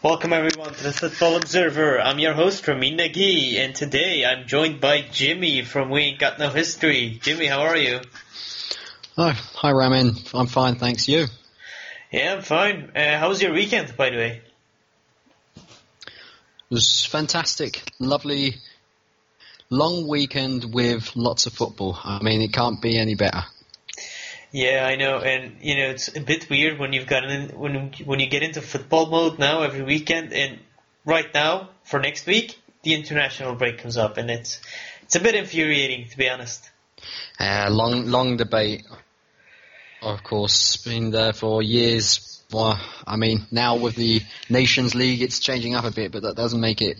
Welcome everyone to the Football Observer. I'm your host Ramin Nagi, and today I'm joined by Jimmy from We Ain't Got No History. Jimmy, how are you? Hi, hi Ramin. I'm fine, thanks. You? Yeah, I'm fine. Uh, how was your weekend, by the way? It was fantastic, lovely, long weekend with lots of football. I mean, it can't be any better. Yeah, I know, and you know it's a bit weird when you've gotten in, when when you get into football mode now every weekend, and right now for next week the international break comes up, and it's it's a bit infuriating to be honest. Uh, long long debate, of course, been there for years. Well, I mean, now with the Nations League, it's changing up a bit, but that doesn't make it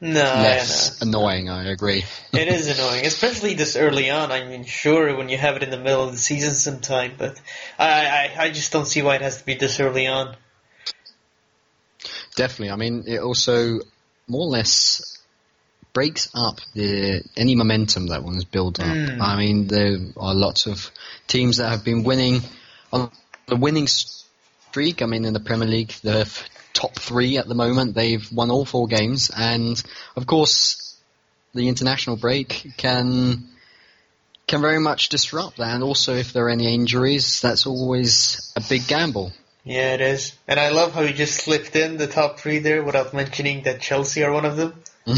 No, less I annoying. I agree. it is annoying, especially this early on. I mean, sure, when you have it in the middle of the season sometime, but I, I, I just don't see why it has to be this early on. Definitely. I mean, it also more or less breaks up the any momentum that one has built up. Mm. I mean, there are lots of teams that have been winning on the winning streak. I mean, in the Premier League, the f- top three at the moment, they've won all four games, and of course, the international break can can very much disrupt that. And also, if there are any injuries, that's always a big gamble. Yeah, it is. And I love how you just slipped in the top three there without mentioning that Chelsea are one of them.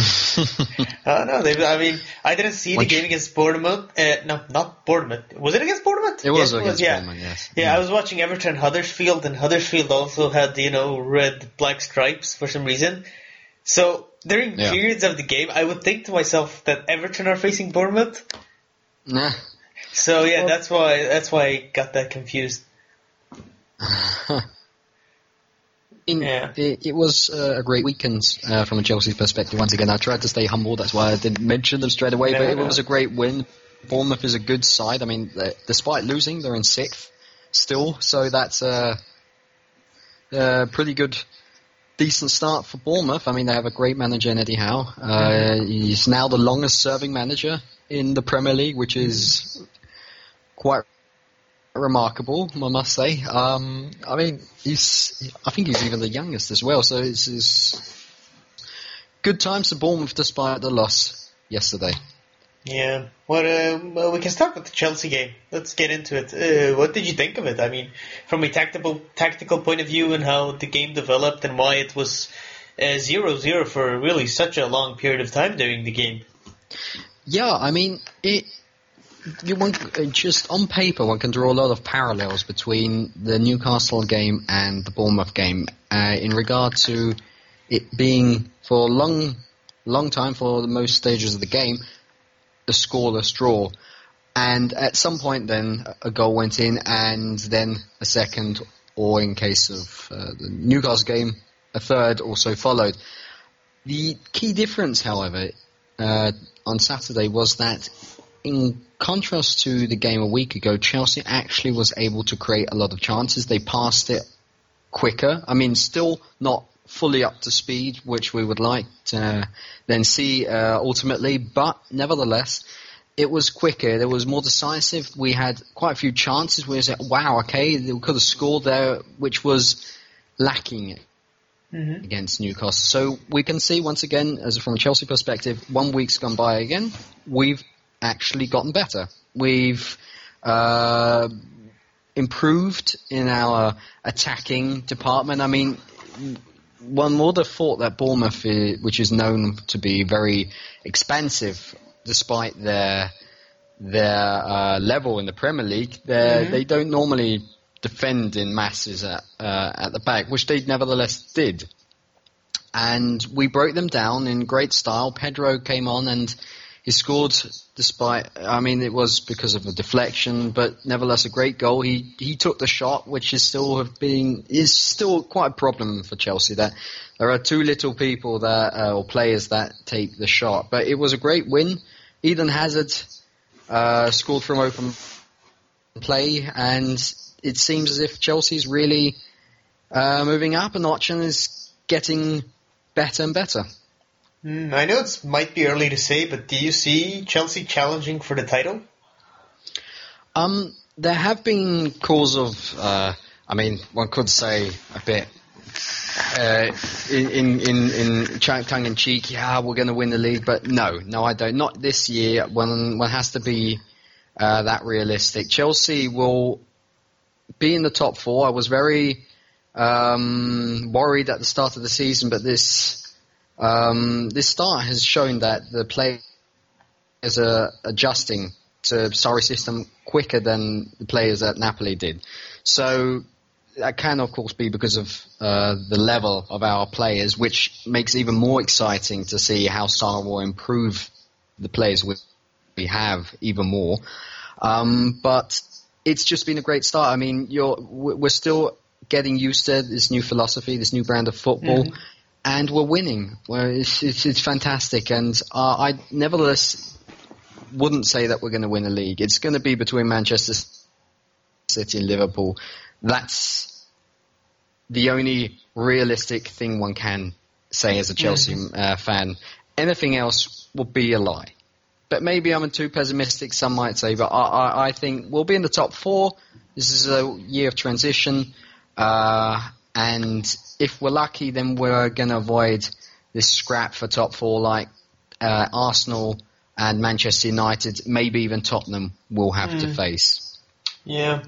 Uh, no, they, I mean, I didn't see the game against Bournemouth. Uh, no, not Bournemouth. Was it against Bournemouth? It was Yes, against yeah. Bournemouth, yes. Yeah, I was watching Everton Huddersfield, and Huddersfield also had, you know, red, black stripes for some reason. So, during Yeah. periods of the game, I would think to myself that Everton are facing Bournemouth. Nah. So, yeah, Well- that's why, that's why I got that confused. In- Yeah. it, it was uh, a great weekend uh, from a Chelsea perspective. Once again, I tried to stay humble. That's why I didn't mention them straight away. No, but it no. was a great win. Bournemouth is a good side. I mean, despite losing, they're in sixth still. So that's a, a pretty good, decent start for Bournemouth. I mean, they have a great manager in Eddie Howe. Uh, he's now the longest-serving manager in the Premier League, which is quite remarkable, I must say. Um, I mean, he's, I think he's even the youngest as well, so it's, it's good times for Bournemouth despite the loss yesterday. Yeah. What? Uh, well, we can start with the Chelsea game. Let's get into it. Uh, what did you think of it? I mean, from a tactical tactical point of view, and how the game developed, and why it was uh, zero zero for really such a long period of time during the game. Yeah, I mean, it. You uh, just on paper, one can draw a lot of parallels between the Newcastle game and the Bournemouth game uh, in regard to it being for a long, long time for the most stages of the game a scoreless draw. And at some point, then a goal went in, and then a second, or in case of uh, the Newcastle game, a third also followed. The key difference, however, uh, on Saturday was that, in contrast to the game a week ago, Chelsea actually was able to create a lot of chances. They passed it quicker. I mean, still not fully up to speed, which we would like to then see uh, ultimately, but nevertheless, it was quicker. It was more decisive. We had quite a few chances we said, wow, okay, we could have scored there, which was lacking Mm-hmm. against Newcastle. So we can see once again, as from a Chelsea perspective, one week's gone by again, we've actually gotten better. We've uh, improved in our attacking department. I mean, one would have thought that Bournemouth, i- which is known to be very expensive, despite their their uh, level in the Premier League, they Mhm. they don't normally defend in masses at uh, at the back, which they nevertheless did. And we broke them down in great style. Pedro came on and he scored despite, I mean, it was because of a deflection, but nevertheless a great goal. He he took the shot, which is still have been is still quite a problem for Chelsea. That there are too little people that uh, or players that take the shot. But it was a great win. Eden Hazard uh, scored from open play, and it seems as if Chelsea's really uh, moving up a notch and is getting better and better. Mm, I know it might be early to say, but do you see Chelsea challenging for the title? Um, there have been calls of, uh, I mean, one could say a bit uh, in, in, in, in tongue in cheek, yeah, we're going to win the league, but no, no, I don't. Not this year. One, one has to be uh, that realistic. Chelsea will be in the top four. I was very um, worried at the start of the season, but this um, this start has shown that the players are adjusting to Sarri system quicker than the players at Napoli did. So that can, of course, be because of uh, the level of our players, which makes even more exciting to see how Sarri will improve the players we have even more. Um, but it's just been a great start. I mean, we're still getting used to this new philosophy, this new brand of football, mm-hmm. And we're winning. It's, it's, it's fantastic, and uh, I nevertheless wouldn't say that we're going to win a league. It's going to be between Manchester City and Liverpool. That's the only realistic thing one can say as a Chelsea uh, fan. Anything else would be a lie. But maybe I'm too pessimistic, some might say, but I, I, I think we'll be in the top four. This is a year of transition. Uh, and if we're lucky, then we're going to avoid this scrap for top four like uh, Arsenal and Manchester United, maybe even Tottenham will have mm. to hmm. face. Yeah,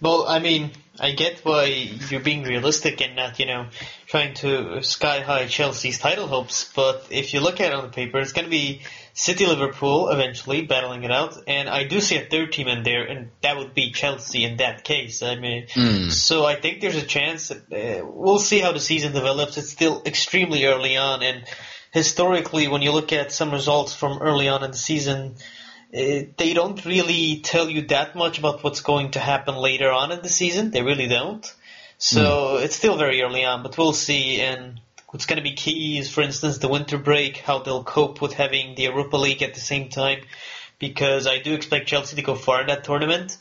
well, I mean, I get why you're being realistic in not, you know, trying to sky high Chelsea's title hopes, but if you look at it on the paper, it's going to be City Liverpool eventually battling it out, and I do see a third team in there, and that would be Chelsea in that case. I mean, mm. so I think there's a chance that uh, we'll see how the season develops. It's still extremely early on, and historically, when you look at some results from early on in the season, uh, they don't really tell you that much about what's going to happen later on in the season. They really don't. So mm. it's still very early on, but we'll see. And what's going to be key is, for instance, the winter break, how they'll cope with having the Europa League at the same time, because I do expect Chelsea to go far in that tournament.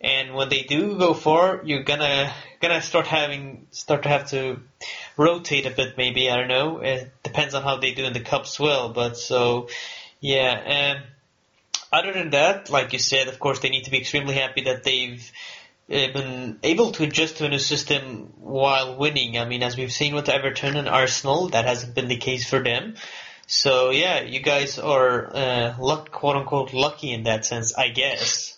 And when they do go far, you're gonna gonna start having start to have to rotate a bit. Maybe I don't know. It depends on how they do in the cups. Well, but so yeah. Um, other than that, like you said, of course they need to be extremely happy that they've been able to adjust to a new system while winning. I mean, as we've seen with Everton and Arsenal, that hasn't been the case for them. So yeah, you guys are uh, luck, quote unquote, lucky in that sense, I guess.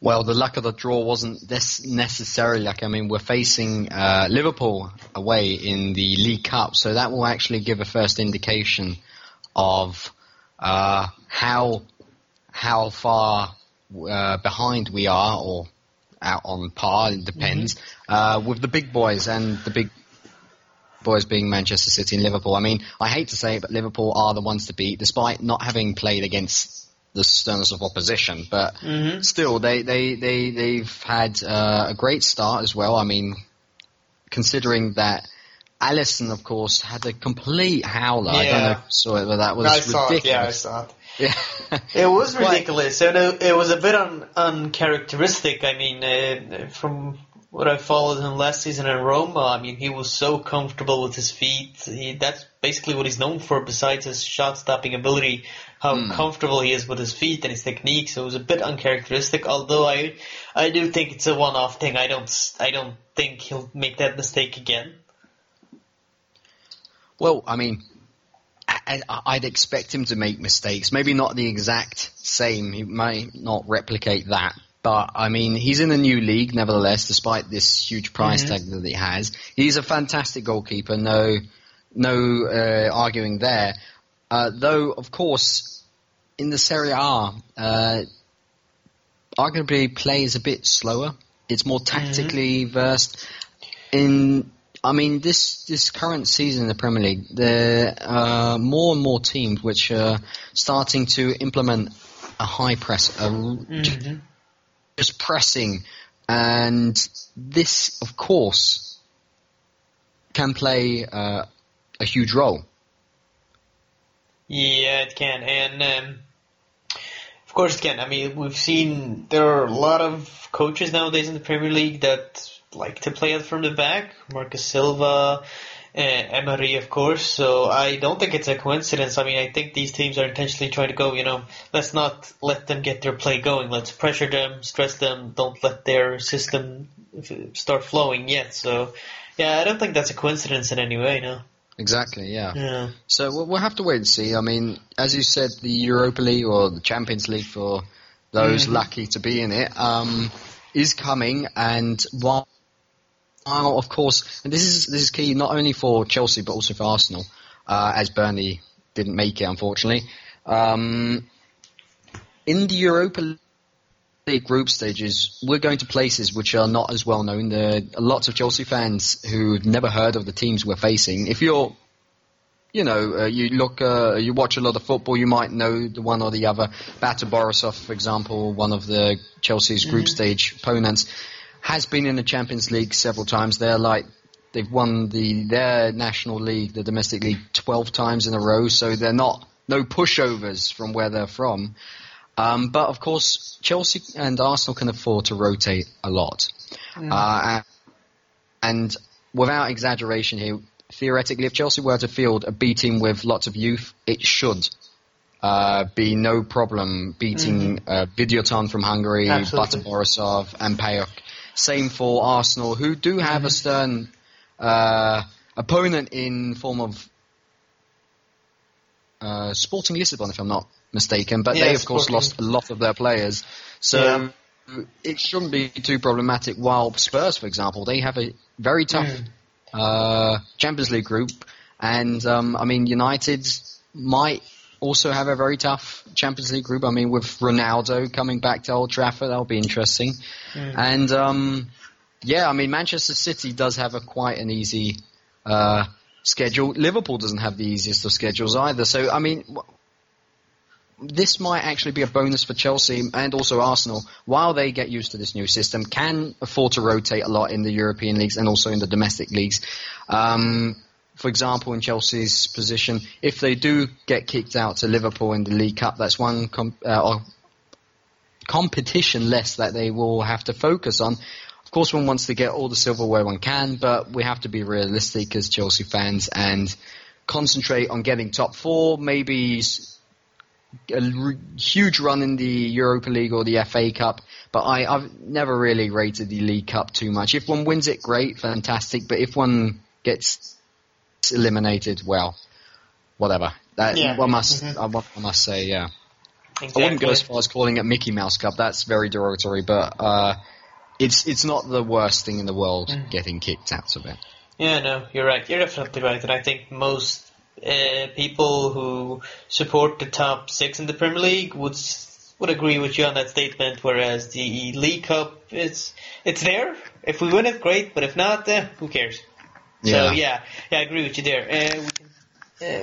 Well, the luck of the draw wasn't this necessarily like. I mean, we're facing uh, Liverpool away in the League Cup, so that will actually give a first indication of uh, how how far uh, behind we are, or out on par. It depends mm-hmm. Uh, with the big boys and the big boys being Manchester City and Liverpool. I mean, I hate to say it, but Liverpool are the ones to beat, despite not having played against the sternness of opposition. But mm-hmm. still, they they they they've had uh, a great start as well. I mean, considering that. Alisson, of course, had a complete howler. Yeah. I don't know if you saw it, but that was I ridiculous. It, yeah, I saw it. Yeah. it was ridiculous, and it, it, was a bit un, uncharacteristic. I mean, uh, from what I followed him last season in Roma, I mean, he was so comfortable with his feet. He, that's basically what he's known for, besides his shot-stopping ability. How mm. comfortable he is with his feet and his technique. So it was a bit uncharacteristic. Although I, I do think it's a one-off thing. I don't, I don't think he'll make that mistake again. Well, I mean, I, I'd expect him to make mistakes. Maybe not the exact same. He might not replicate that, but I mean, he's in a new league, nevertheless, despite this huge price mm-hmm. tag that he has. He's a fantastic goalkeeper, no, no uh, arguing there. Uh, though, of course, in the Serie A, uh, arguably plays a bit slower. It's more tactically mm-hmm. versed. In, I mean, this this current season in the Premier League, there are more and more teams which are starting to implement a high press, a mm-hmm just pressing, and this, of course, can play uh, a huge role. Yeah, it can, and um, of course it can. I mean, we've seen there are a lot of coaches nowadays in the Premier League that like to play it from the back. Marco Silva, uh, Emery, of course. So I don't think it's a coincidence. I mean, I think these teams are intentionally trying to go, you know, let's not let them get their play going. Let's pressure them, stress them. Don't let their system start flowing yet. So Yeah, I don't think that's a coincidence in any way. No. Exactly. Yeah. Yeah. So we'll, we'll have to wait and see. I mean, as you said, the Europa League or the Champions League for those Mhm. lucky to be in it um, is coming, and while, of course, and this is this is key not only for Chelsea but also for Arsenal, uh, as Burnley didn't make it unfortunately. Um, in the Europa League group stages, we're going to places which are not as well known. There are lots of Chelsea fans who've never heard of the teams we're facing. If you're you know, uh, you look, uh, you watch a lot of football, you might know the one or the other. BATE Borisov, for example, one of the Chelsea's group Mhm. stage opponents, has been in the Champions League several times. They're like, they've won the their national league, the domestic league, twelve times in a row. So they're not no pushovers from where they're from. Um, but of course, Chelsea and Arsenal can afford to rotate a lot. Uh, and without exaggeration here, theoretically, if Chelsea were to field a B team with lots of youth, it should uh, be no problem beating uh, Videoton from Hungary. BATE Borisov, and PAOK. Same for Arsenal, who do have a stern uh, opponent in form of uh, Sporting Lisbon, if I'm not mistaken. But Yeah, they, of course, lost a lot of their players. So it shouldn't be too problematic. While Spurs, for example, they have a very tough Mm. uh, Champions League group, and um, I mean United might also have a very tough Champions League group. I mean with Ronaldo coming back to Old Trafford, that'll be interesting. Mm. And um, yeah, I mean Manchester City does have a quite an easy uh, schedule. Liverpool doesn't have the easiest of schedules either. So I mean. W- this might actually be a bonus for Chelsea and also Arsenal while they get used to this new system. Can afford to rotate a lot in the European leagues and also in the domestic leagues. Um, for example, in Chelsea's position, if they do get kicked out to Liverpool in the League Cup, that's one com- uh, competition less that they will have to focus on. Of course, one wants to get all the silverware one can, but we have to be realistic as Chelsea fans and concentrate on getting top four, maybe a huge run in the Europa League or the FA Cup, but I, I've never really rated the League Cup too much. If one wins it, great, fantastic, but if one gets eliminated, well, whatever. That Yeah. one must, Mhm. I, wa- must say, yeah. Exactly. I wouldn't go as far as calling it Mickey Mouse Cup. That's very derogatory, but uh, it's it's not the worst thing in the world Mm. getting kicked out of it. Yeah, no, you're right. You're definitely right, and I think most uh, people who support the top six in the Premier League would would agree with you on that statement. Whereas the League Cup, it's it's there. If we win it, great. But if not, eh, who cares? So yeah, yeah, I agree with you there. Uh, we can,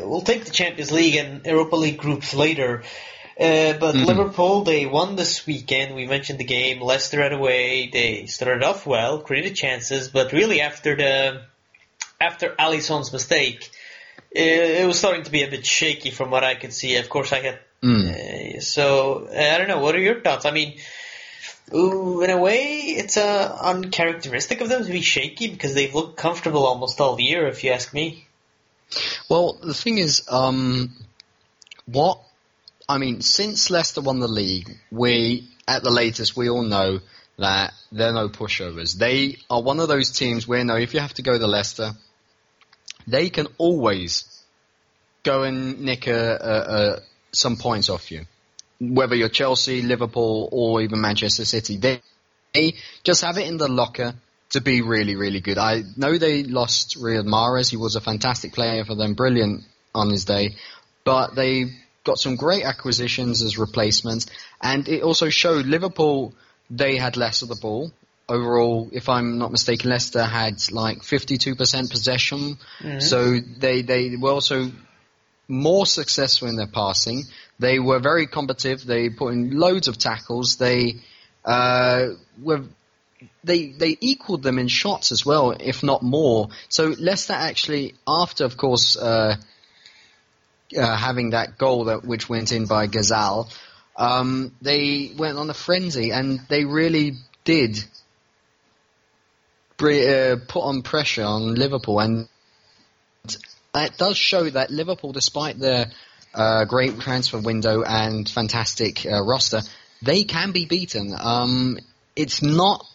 uh, we'll take the Champions League and Europa League groups later. Uh, but Mhm. Liverpool, they won this weekend. We mentioned the game. Leicester had away. They started off well, created chances, but really after the after Alisson's mistake, it, it was starting to be a bit shaky from what I could see. Of course, I had Mm. uh, so uh, I don't know. What are your thoughts? I mean, ooh, in a way, it's uh, uncharacteristic of them to be shaky because they've looked comfortable almost all year, if you ask me. Well, the thing is, um, what I mean, since Leicester won the league, we at the latest we all know that they're no pushovers. They are one of those teams where no, if you have to go to Leicester, they can always go and nick a, a, a, some points off you. Whether you're Chelsea, Liverpool, or even Manchester City, they, they just have it in the locker to be really, really good. I know they lost Riyad Mahrez. He was a fantastic player for them, brilliant on his day. But they got some great acquisitions as replacements. And it also showed Liverpool, they had less of the ball. Overall, if I'm not mistaken, Leicester had like 52% possession. Mm-hmm. So they, they were also more successful in their passing. They were very combative. They put in loads of tackles. They uh, were they they equaled them in shots as well, if not more. So Leicester actually, after of course uh, uh, having that goal that which went in by Ghezzal, um, they went on a frenzy and they really did uh, put on pressure on Liverpool and it does show that Liverpool, despite their uh, great transfer window and fantastic uh, roster, they can be beaten. Um, it's not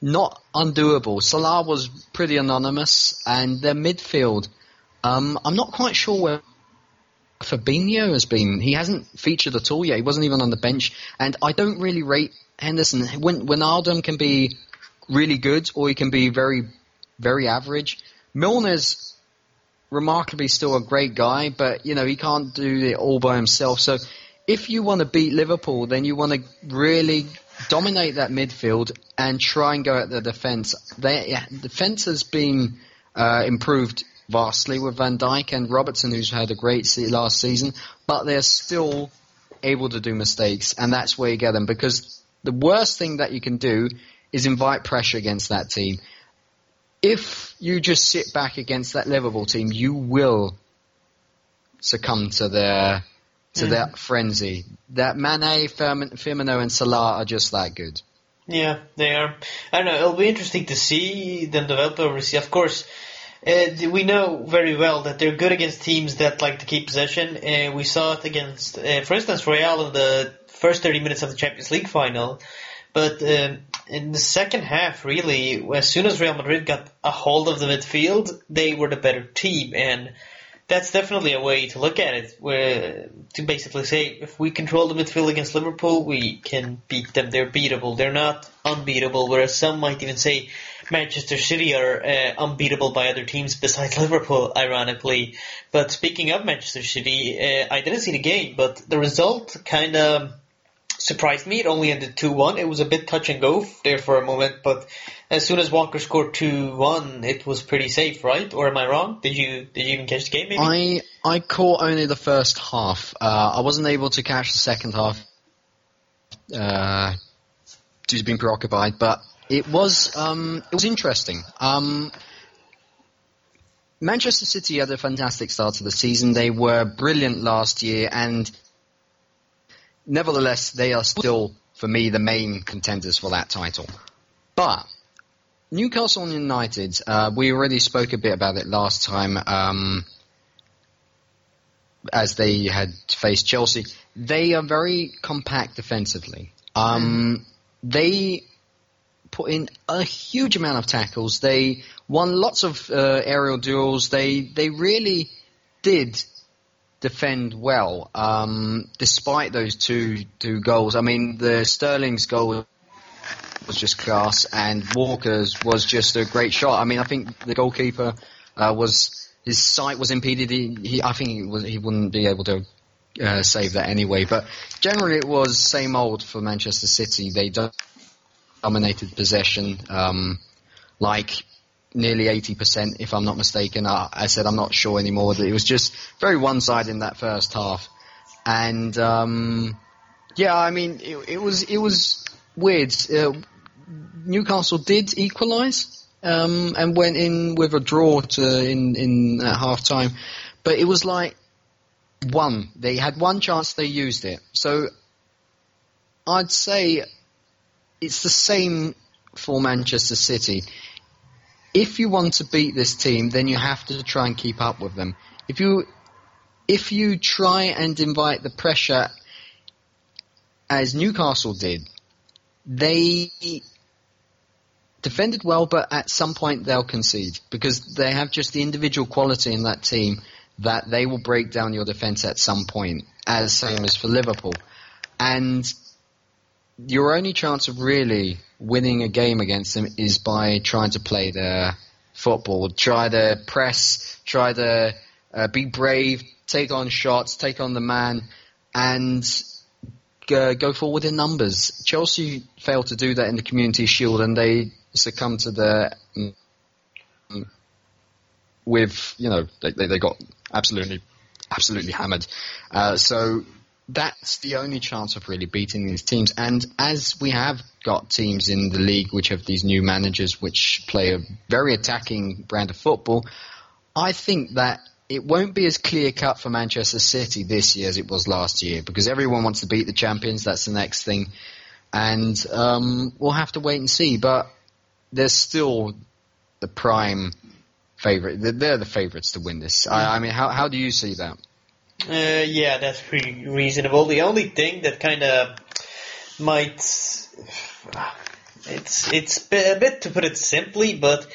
not undoable. Salah was pretty anonymous, and their midfield, um, I'm not quite sure where Fabinho has been. He hasn't featured at all yet. He wasn't even on the bench, and I don't really rate Henderson. When Wijnaldum can be really good, or he can be very, very average. Milner's remarkably still a great guy, but you know he can't do it all by himself. So if you want to beat Liverpool, then you want to really dominate that midfield and try and go at the defence. The yeah, defence has been uh, improved vastly with Van Dijk and Robertson, who's had a great last season, but they're still able to do mistakes, and that's where you get them. Because the worst thing that you can do is invite pressure against that team. If you just sit back against that Liverpool team, you will succumb to their to mm. that frenzy. That Mane, Firmino, and Salah are just that good. Yeah, they are. I don't know. It'll be interesting to see them develop overseas. Of course, uh, we know very well that they're good against teams that like to keep possession. Uh, we saw it against, uh, for instance, Real in the first 30 minutes of the Champions League final. But um, in the second half, really, as soon as Real Madrid got a hold of the midfield, they were the better team, and that's definitely a way to look at it. Where to basically say, if we control the midfield against Liverpool, we can beat them. They're beatable. They're not unbeatable. Whereas some might even say Manchester City are uh, unbeatable by other teams besides Liverpool, ironically. But speaking of Manchester City, uh, I didn't see the game, but the result kind of surprised me. It only ended 2-1. It was a bit touch and go there for a moment, but as soon as Walker scored 2-1, it was pretty safe, right? Or am I wrong? Did you did you even catch the game maybe? I I caught only the first half. Uh, I wasn't able to catch the second half uh, due to being preoccupied, but it was um, it was interesting. Um, Manchester City had a fantastic start to the season. They were brilliant last year, and nevertheless, they are still, for me, the main contenders for that title. But Newcastle United, uh, we already spoke a bit about it last time, um, as they had faced Chelsea. They are very compact defensively. Um, they put in a huge amount of tackles. They won lots of uh, aerial duels. They they really did defend well, um, despite those two two goals. I mean, the Sterling's goal was just class, and Walker's was just a great shot. I mean, I think the goalkeeper uh, was his sight was impeded. He, he I think he, was, he wouldn't be able to uh, save that anyway. But generally, it was same old for Manchester City. They dominated possession, um, like nearly 80%, if I'm not mistaken. I, I, said I'm not sure anymore. That it was just very one-sided in that first half, and um, yeah, I mean, it, it, was it was weird. Uh, Newcastle did equalise um, and went in with a draw to in in at half time, but it was like one. They had one chance, they used it. So I'd say it's the same for Manchester City if you want to beat this team, then you have to try and keep up with them. If you if you try and invite the pressure as Newcastle did, they defended well, but at some point they'll concede because they have just the individual quality in that team that they will break down your defence at some point, as same as for Liverpool. And your only chance of really winning a game against them is by trying to play their football, try to press, try to uh, be brave, take on shots, take on the man, and go, forward in numbers. Chelsea failed to do that in the Community Shield, and they succumbed to the mm, with you know they, they got absolutely absolutely hammered. Uh, so that's the only chance of really beating these teams. And as we have got teams in the league which have these new managers which play a very attacking brand of football, I think that it won't be as clear cut for Manchester City this year as it was last year because everyone wants to beat the champions. That's the next thing. And um, we'll have to wait and see. But there's still the prime favorite. They're the favorites to win this. I, I mean, how, how do you see that? Uh, yeah, that's pretty reasonable. The only thing that kind of might it's it's a bit to put it simply, but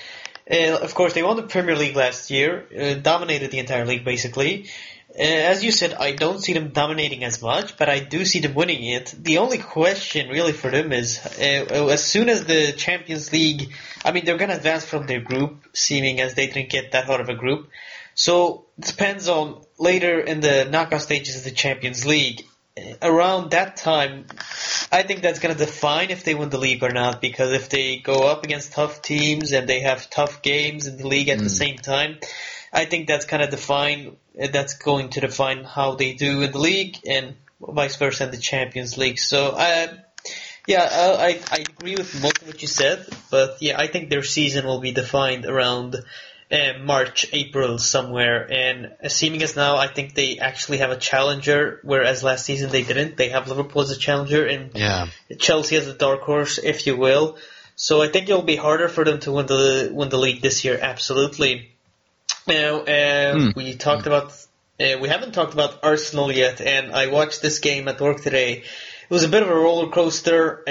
uh, of course they won the Premier League last year, uh, dominated the entire league basically. Uh, as you said, I don't see them dominating as much, but I do see them winning it. The only question really for them is, uh, as soon as the Champions League, I mean, they're going to advance from their group, seeming as they didn't get that hard of a group. So depends on later in the knockout stages of the Champions League. Around that time, I think that's going to define if they win the league or not. Because if they go up against tough teams and they have tough games in the league at mm. the same time, I think that's kind of define that's going to define how they do in the league and vice versa in the Champions League. So, uh, yeah, I, I agree with most of what you said, but yeah, I think their season will be defined around uh, March, April somewhere. And seeming as now, I think they actually have a challenger, whereas last season they didn't. They have Liverpool as a challenger and yeah. Chelsea as a dark horse, if you will. So I think it'll be harder for them to win the win the league this year. Absolutely. Now, uh, mm. we talked mm. about, uh, we haven't talked about Arsenal yet, and I watched this game at work today. It was a bit of a roller coaster.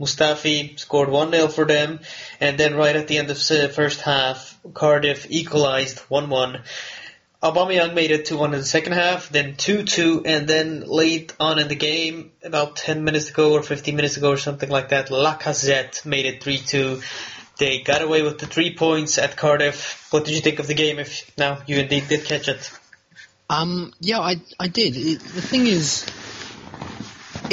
Mustafi scored 1-0 for them, and then right at the end of the first half, Cardiff equalized 1-1. Aubameyang made it 2-1 in the second half, then 2-2, and then late on in the game, about 10 minutes ago or 15 minutes ago or something like that, Lacazette made it 3-2. They got away with the three points at Cardiff. What did you think of the game? If now you indeed did catch it. Um, yeah, I I did. It, the thing is,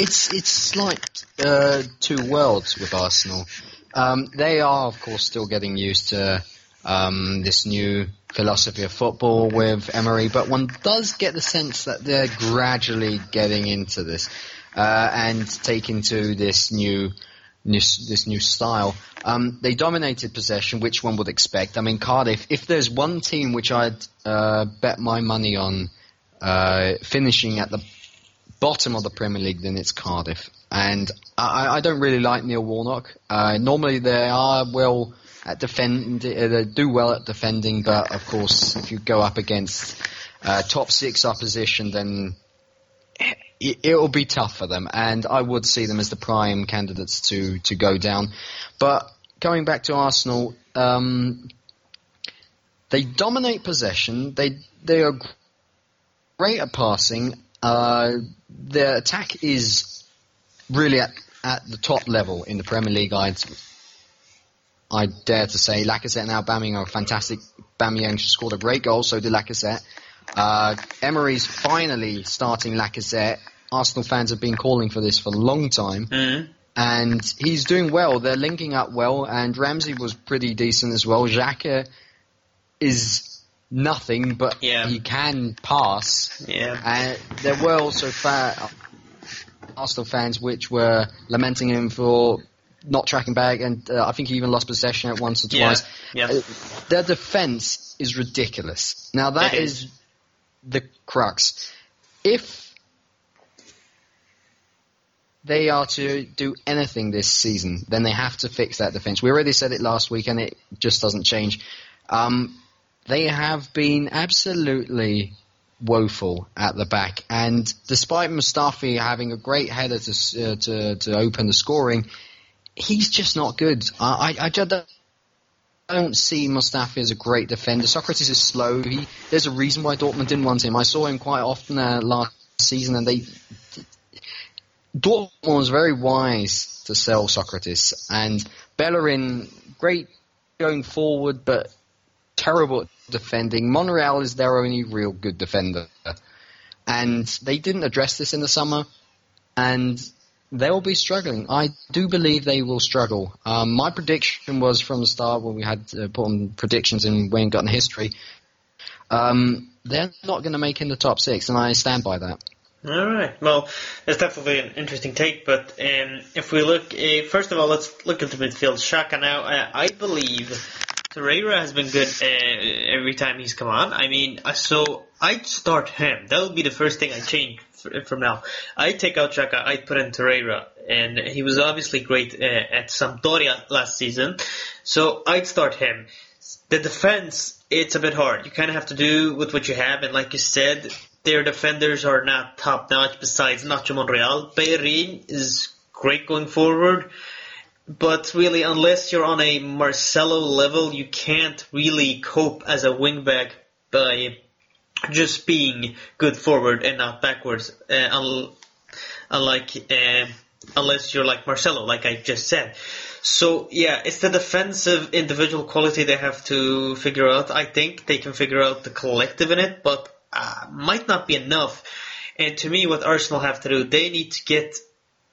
it's it's like uh, two worlds with Arsenal. Um, they are, of course, still getting used to um, this new philosophy of football with Emery, but one does get the sense that they're gradually getting into this uh, and taking to this new this, this new style. Um, they dominated possession, which one would expect. I mean, Cardiff. If there's one team which I'd uh, bet my money on uh, finishing at the bottom of the Premier League, then it's Cardiff. And I, I don't really like Neil Warnock. Uh, normally they are well at defend, they do well at defending, but of course, if you go up against uh, top six opposition, then it will be tough for them, and I would see them as the prime candidates to to go down. But going back to Arsenal, um, they dominate possession. They they are great at passing. Uh, their attack is really at at the top level in the Premier League. I'd I dare to say Lacazette and Aubameyang are fantastic. Aubameyang scored a great goal, so did Lacazette. Uh, Emery's finally starting Lacazette. Arsenal fans have been calling for this for a long time. Mm-hmm. And he's doing well. They're linking up well, and Ramsey was pretty decent as well. Xhaka is nothing, but yeah. he can pass. Yeah. And there were also fa- Arsenal fans which were lamenting him for not tracking back, and uh, I think he even lost possession at once or twice. Yeah. yeah. Uh, their defense is ridiculous. Now that is. is the crux. If they are to do anything this season, then they have to fix that defense. We already said it last week, and it just doesn't change. Um, they have been absolutely woeful at the back, and despite Mustafi having a great header to uh, to, to open the scoring, he's just not good. I, I, I just don't see Mustafi as a great defender. Sokratis is slow. He, there's a reason why Dortmund didn't want him. I saw him quite often uh, last season, and they Dortmund was very wise to sell Sokratis and Bellerin. Great going forward, but terrible defending. Monreal is their only real good defender, and they didn't address this in the summer. And they'll be struggling. I do believe they will struggle. Um, my prediction was from the start when we had uh, put on predictions in We Ain't Got No History. Um, they're not going to make in the top six, and I stand by that. All right. Well, it's definitely an interesting take. But um, if we look, uh, first of all, let's look at the midfield. Xhaka now, uh, I believe Torreira has been good uh, every time he's come on. I mean, so I'd start him. That would be the first thing I change from now. I'd take out Xhaka, I'd put in Torreira, and he was obviously great uh, at Sampdoria last season, so I'd start him. The defense, it's a bit hard. You kind of have to do with what you have, and like you said, their defenders are not top notch. Besides Nacho Monreal, Bellerin is great going forward. But really, unless you're on a Marcelo level, you can't really cope as a wingback by just being good forward and not backwards. Uh, unlike uh, unless you're like Marcelo, like I just said. So yeah, it's the defensive individual quality they have to figure out. I think they can figure out the collective in it, but uh, might not be enough. And to me, what Arsenal have to do, they need to get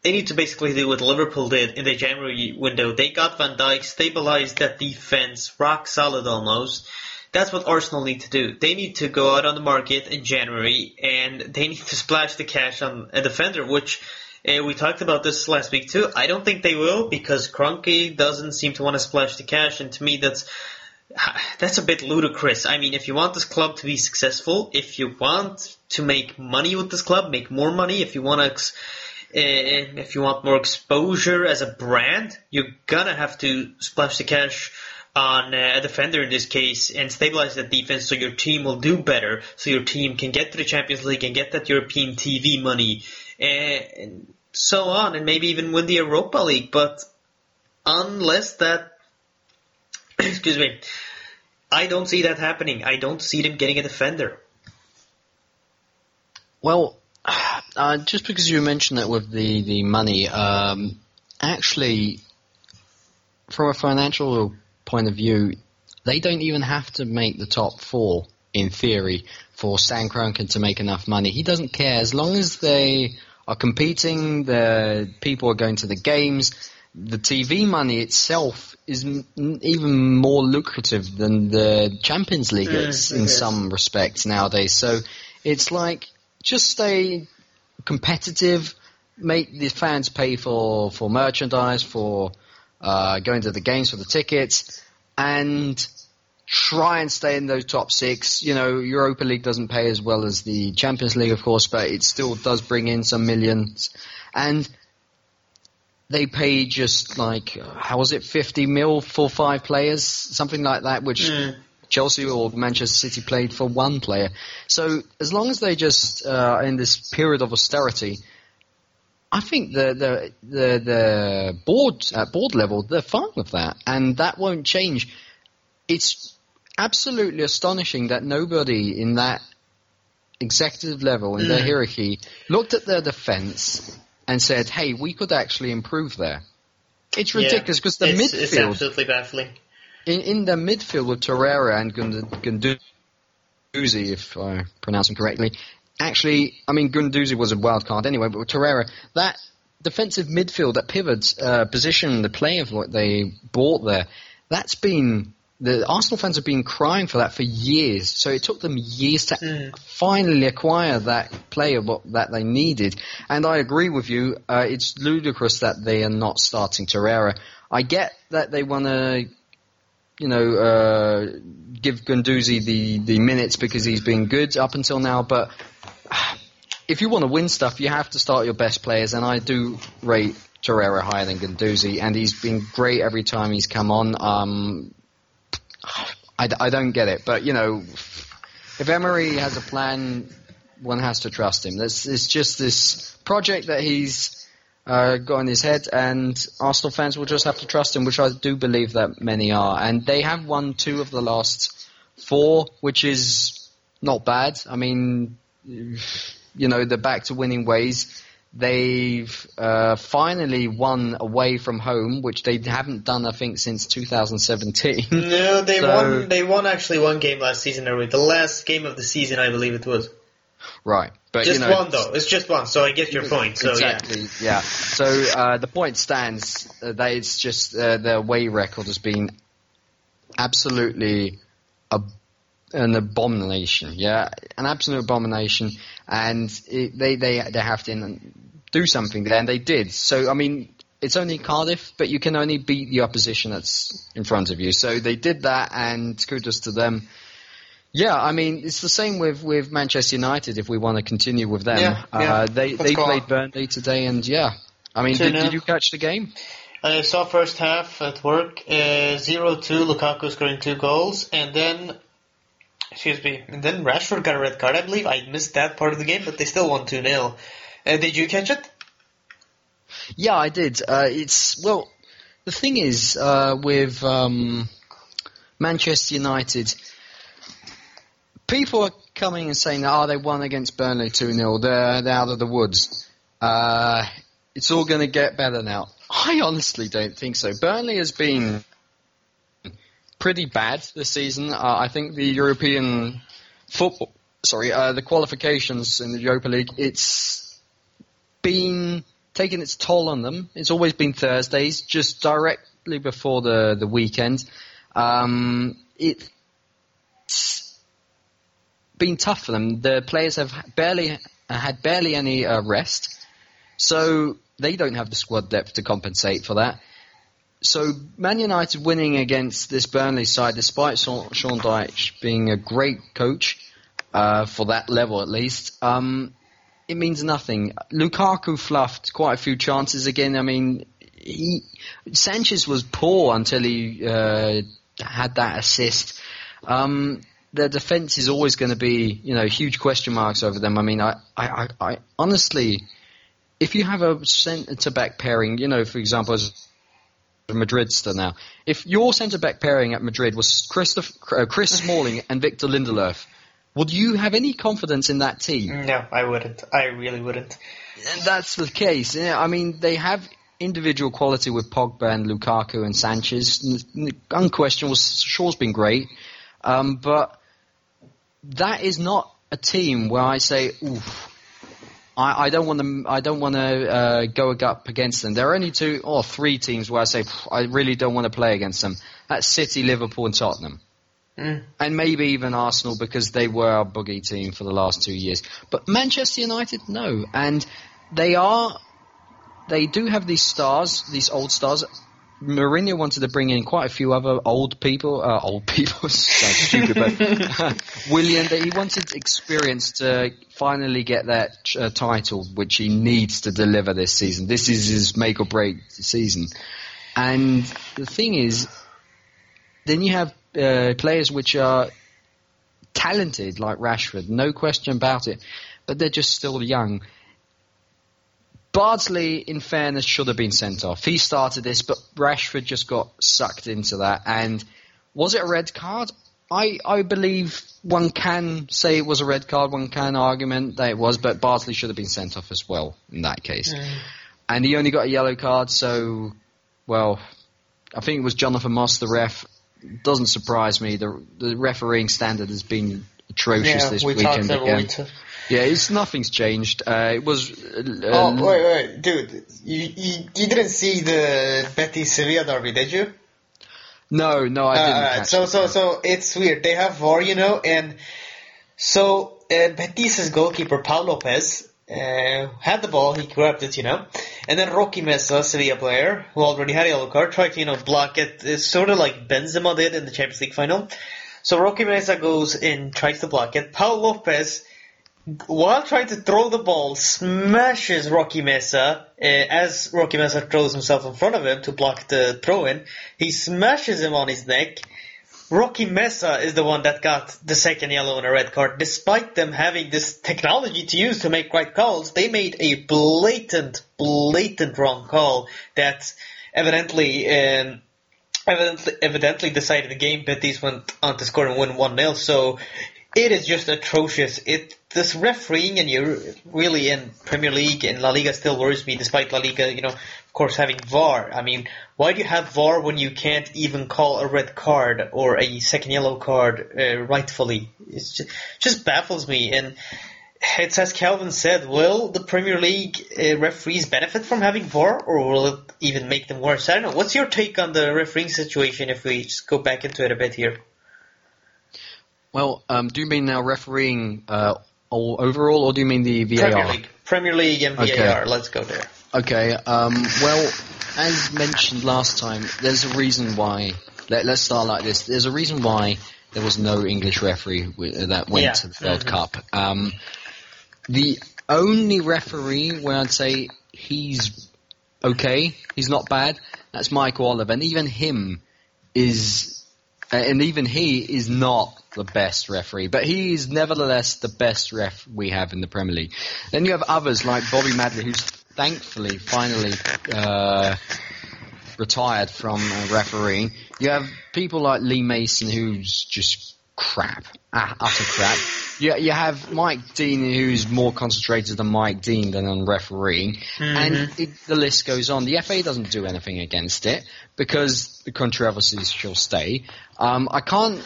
they need to basically do what Liverpool did in the January window. They got Van Dijk, stabilized that defense, rock solid almost. That's what Arsenal need to do. They need to go out on the market in January and they need to splash the cash on a defender, which uh, we talked about this last week too. I don't think they will because Kroenke doesn't seem to want to splash the cash, and to me that's that's a bit ludicrous. I mean, if you want this club to be successful, if you want to make money with this club, make more money, if you want to if you want more exposure as a brand, you're gonna have to splash the cash on uh, a defender in this case and stabilize that defense so your team will do better, so your team can get to the Champions League and get that European TV money and so on, and maybe even win the Europa League. But unless that, excuse me, I don't see that happening. I don't see them getting a defender. Well, uh, just because you mentioned that with the the money, um, actually, from a financial point of view, they don't even have to make the top four in theory for Stan Kroenke to make enough money. He doesn't care as long as they are competing, the people are going to the games. The TV money itself is m- even more lucrative than the Champions League mm, is in is. some respects nowadays. So it's like just stay competitive, make the fans pay for, for merchandise, for uh, going to the games, for the tickets, and try and stay in those top six. You know, Europa League doesn't pay as well as the Champions League, of course, but it still does bring in some millions. And they pay just like, how was it, 50 mil for five players? Something like that, which. Chelsea or Manchester City played for one player. So as long as they just uh, in this period of austerity, I think the the the, the board at board level they're fine with that, and that won't change. It's absolutely astonishing that nobody in that executive level in their hierarchy looked at their defense and said, "Hey, we could actually improve there." It's ridiculous because yeah, the it's, midfield. It's absolutely baffling in, in the midfield with Torreira and Guendouzi, if I pronounce him correctly, actually, I mean, Guendouzi was a wild card anyway, but with Torreira, that defensive midfield, that pivot uh, position, the play of what they bought there, that's been the Arsenal fans have been crying for that for years. So it took them years to mm. finally acquire that player what, that they needed. And I agree with you. Uh, it's ludicrous that they are not starting Torreira. I get that they want to you know, uh, give Guendouzi the, the minutes because he's been good up until now. But if you want to win stuff, you have to start your best players, and I do rate Torreira higher than Guendouzi, and he's been great every time he's come on. Um, I, I don't get it, but you know, if Emery has a plan, one has to trust him. It's, it's just this project that he's uh, got in his head, and Arsenal fans will just have to trust him, which I do believe that many are. And they have won two of the last four, which is not bad. I mean, you know, they're back to winning ways. They've uh, finally won away from home, which they haven't done, I think, since 2017. No, they so, won. They won actually one game last season. The last game of the season, I believe it was. Right. But, just you know, one though. It's just one, so I get your point. So exactly, yeah. yeah. So uh, the point stands uh, that it's just uh, their away record has been absolutely a, an abomination. Yeah, an absolute abomination, and it, they they they have to do something there, and they did. So I mean, it's only Cardiff, but you can only beat the opposition that's in front of you. So they did that, and kudos to them. Yeah, I mean it's the same with, with Manchester United. If we want to continue with them, yeah, yeah. Uh, they Let's they played. Burnley today, and yeah, I mean, did, did, you catch the game? I saw first half at work, uh, zero two. Lukaku scoring two goals, and then excuse me, and then Rashford got a red card. I believe I missed that part of the game, but they still won two 0 uh, Did you catch it? Yeah, I did. Uh, it's well, the thing is uh, with um, Manchester United, people are coming and saying, that, "Oh, they won against Burnley two 0 They're they're out of the woods. Uh, it's all going to get better now." I honestly don't think so. Burnley has been pretty bad this season. Uh, I think the European football, sorry, uh, the qualifications in the Europa League, it's been taking its toll on them. It's always been Thursdays, just directly before the the weekend. Um, it's been tough for them. The players have barely had barely any uh, rest, so they don't have the squad depth to compensate for that. So Man United winning against this Burnley side, despite Sean Dyche being a great coach uh, for that level at least, um, it means nothing. Lukaku fluffed quite a few chances again. I mean, he, Sanchez was poor until he uh, had that assist. Um, their defense is always going to be, you know, huge question marks over them. I mean, I, I, I honestly, if you have a centre back pairing, you know, for example, as Madridista now, if your centre back pairing at Madrid was uh, Chris Smalling and Victor Lindelof, would you have any confidence in that team? No, I wouldn't. I really wouldn't. And that's the case. Yeah, I mean, they have individual quality with Pogba and Lukaku and Sanchez. Unquestionable, Shaw's been great, um, but that is not a team where I say, oof, I, I don't want to. I don't want to uh, go up against them. There are only two or three teams where I say I really don't want to play against them. That's City, Liverpool, and Tottenham. Mm. And maybe even Arsenal because they were our boogie team for the last two years. But Manchester United, no. And they are, they do have these stars, these old stars. Mourinho wanted to bring in quite a few other old people, uh, old people, sounds stupid, but Willian, he wanted experience to finally get that uh, title, which he needs to deliver this season. This is his make or break season. And the thing is, then you have uh, players which are talented, like Rashford, no question about it, but they're just still young. Bardsley, in fairness, should have been sent off. He started this, but Rashford just got sucked into that. And was it a red card? I, I believe one can say it was a red card, one can argument that it was, but Bardsley should have been sent off as well in that case. Mm. And he only got a yellow card, so, well, I think it was Jonathan Moss, the ref. Doesn't surprise me. The, the refereeing standard has been atrocious yeah, this we weekend again. Yeah, it's nothing's changed. Uh, it was. Uh, oh wait, wait, dude! You, you, you didn't see the Betis Sevilla derby, did you? No, no, I didn't. Uh, so, so, so it's weird. They have VAR, you know, and so uh, Betis' goalkeeper Pau López uh, had the ball, he grabbed it, you know, and then Roque Mesa, Sevilla player, who already had a yellow card, tried to, you know, block it. It's sort of like Benzema did in the Champions League final. So Roque Mesa goes and tries to block it. Pau López while trying to throw the ball, smashes Roque Mesa uh, as Roque Mesa throws himself in front of him to block the throw in. He smashes him on his neck. Roque Mesa is the one that got the second yellow and a red card. Despite them having this technology to use to make right calls, they made a blatant, blatant wrong call that evidently, um, evidently, evidently decided the game. Betis went on to score and win 1-0. So it is just atrocious. It this refereeing and you're really in Premier League and La Liga still worries me, despite La Liga, you know, of course having VAR. I mean, why do you have VAR when you can't even call a red card or a second yellow card uh, rightfully? It just, just baffles me. And it's as Calvin said, will the Premier League uh, referees benefit from having VAR, or will it even make them worse? I don't know. What's your take on the refereeing situation? If we just go back into it a bit here. Well, um, do you mean now refereeing uh, overall, or do you mean the VAR? Premier League, Premier League and VAR. Okay. Let's go there. Okay. Um, well, as mentioned last time, there's a reason why. Let, us start like this. There's a reason why there was no English referee that went yeah. to the World mm-hmm. Cup. Um, the only referee where I'd say he's okay, he's not bad. That's Michael Oliver, and even him is, and even he is not the best referee, but he's nevertheless the best ref we have in the Premier League. Then you have others like Bobby Madley, who's thankfully finally uh, retired from refereeing. You have people like Lee Mason, who's just crap, uh, utter crap. You, you have Mike Dean, who's more concentrated than Mike Dean than on refereeing, Mm-hmm. and it, the list goes on. The FA doesn't do anything against it because the controversies shall stay. Um, I can't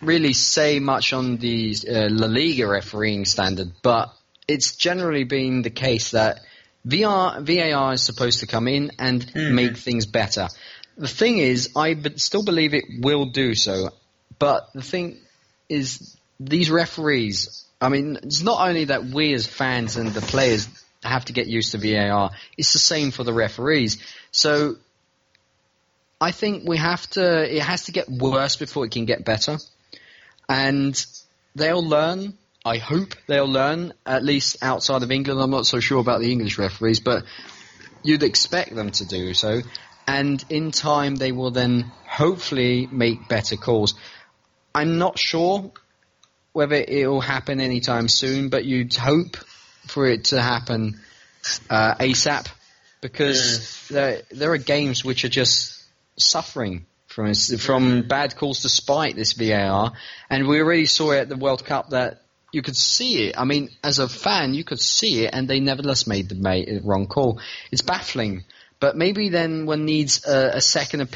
really say much on the uh, La Liga refereeing standard, but it's generally been the case that VR, VAR is supposed to come in and Mhm. make things better. The thing is, I b- still believe it will do so, but the thing is, these referees. I mean, it's not only that we as fans and the players have to get used to VAR. It's the same for the referees. So I think we have to. It has to get worse before it can get better, and they'll learn. I hope they'll learn at least outside of England. I'm not so sure about the English referees, but you'd expect them to do so. And in time, they will then hopefully make better calls. I'm not sure whether it will happen anytime soon, but you'd hope for it to happen uh, ASAP because there there are games which are just suffering from bad calls despite this VAR, and we already saw it at the World Cup that you could see it. I mean, as a fan, you could see it, and they nevertheless made the wrong call. It's baffling, but maybe then one needs a, a second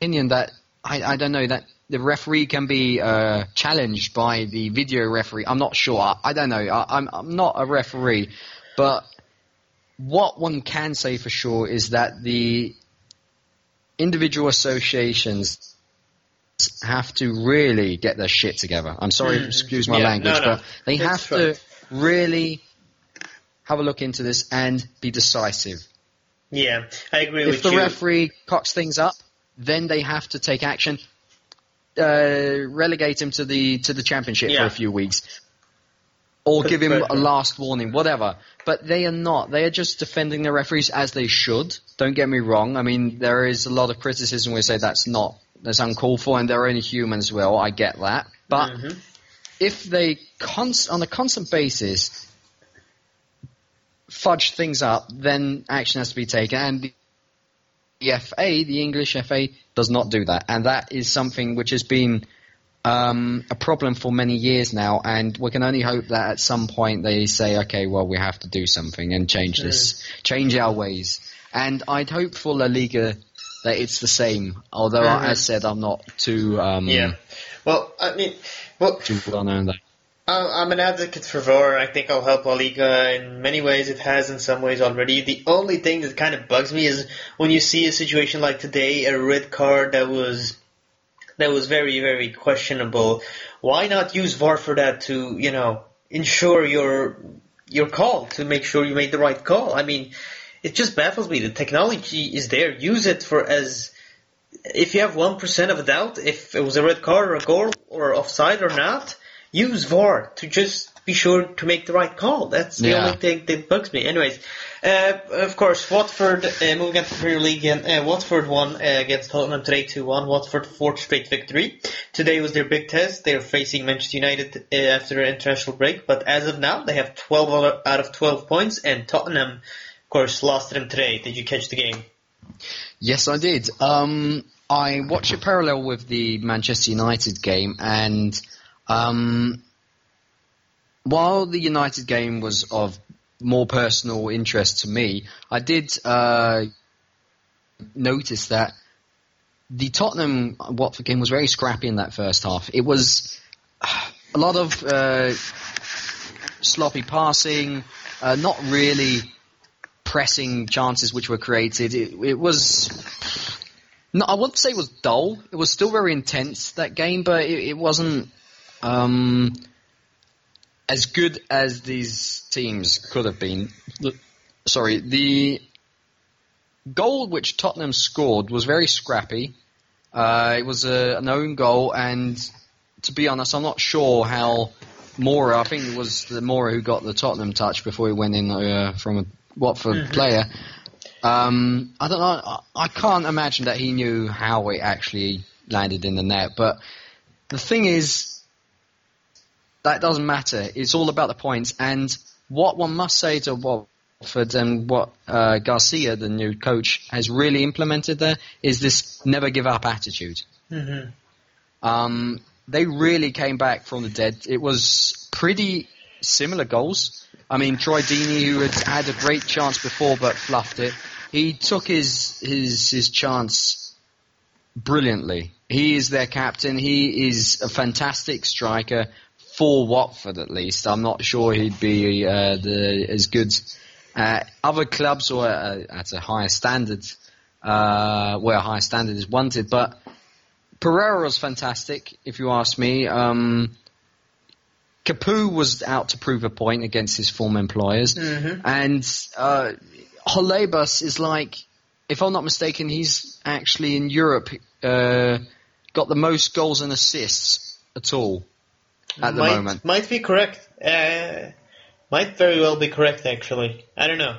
opinion that I, I don't know that the referee can be uh, challenged by the video referee. I'm not sure. I, I don't know. I, I'm I'm not a referee, but what one can say for sure is that the individual associations have to really get their shit together. I'm sorry, Mm. excuse my Yeah, language, no, no. but they That's have to really have a look into this and be decisive. Yeah, I agree If with you. If the referee cocks things up, then they have to take action. Uh, relegate him to the to the championship for a few weeks, or give him a last warning, whatever. But they are not. They are just defending the referees as they should. Don't get me wrong. I mean, there is a lot of criticism. We say that's not that's uncalled for, and they're only human as well. I get that, but Mhm. if they const- on a constant basis fudge things up, then action has to be taken. And the FA, the English FA, does not do that, and that is something which has been um, a problem for many years now. And we can only hope that at some point they say, okay, well, we have to do something and change this, change our ways. And I'd hope for La Liga that it's the same. Although, Mhm. as said, I'm not too um, Yeah. Well, I mean, well, too well known that. I'm an advocate for VAR. I think I'll help La Liga in many ways. It has in some ways already. The only thing that kind of bugs me is when you see a situation like today, a red card that was that was very very questionable. Why not use VAR for that to you know ensure your your call to make sure you made the right call? I mean, it just baffles me. The technology is there. Use it for as if you have one percent of a doubt if it was a red card or a goal or offside or not, use VAR to just be sure to make the right call. That's the Yeah. only thing that bugs me. Anyways, uh, of course, Watford uh, moving into the Premier League and uh, Watford won uh, against Tottenham today 2-1. Watford fourth straight victory. Today was their big test. They're facing Manchester United uh, after an international break, but as of now, they have 12 out- out of 12 points, and Tottenham, of course, lost them today. Did you catch the game? Yes, I did. Um, I watched it parallel with the Manchester United game, and um, while the United game was of more personal interest to me, I did uh, notice that the Tottenham Watford game was very scrappy in that first half. It was a lot of uh, sloppy passing, uh, not really pressing chances which were created. It, it was. No, I wouldn't say it was dull. It was still very intense that game, but it, it wasn't um, as good as these teams could have been. Look, Sorry, the goal which Tottenham scored was very scrappy. Uh, it was a, an own goal, and to be honest, I'm not sure how Moura. I think it was the Moura who got the Tottenham touch before he went in uh, from a Watford player. Um, I don't know. I, I can't imagine that he knew how it actually landed in the net. But the thing is, that doesn't matter. It's all about the points. And what one must say to Watford and what uh, Gracia, the new coach, has really implemented there is this never give up attitude. Mm-hmm. Um, they really came back from the dead. It was pretty similar goals. I mean, Troy Deeney, who had had a great chance before but fluffed it, he took his his his chance brilliantly. He is their captain. He is a fantastic striker for Watford, at least. I'm not sure he'd be uh, the as good at other clubs or uh, at a higher standard, uh, where a higher standard is wanted. But Pereyra was fantastic, if you ask me. Um, Capoue was out to prove a point against his former employers, Mhm. and uh, Holebas is like, if I'm not mistaken, he's actually in Europe uh, got the most goals and assists at all at the might, moment. Might be correct. Uh, might very well be correct, actually. I don't know.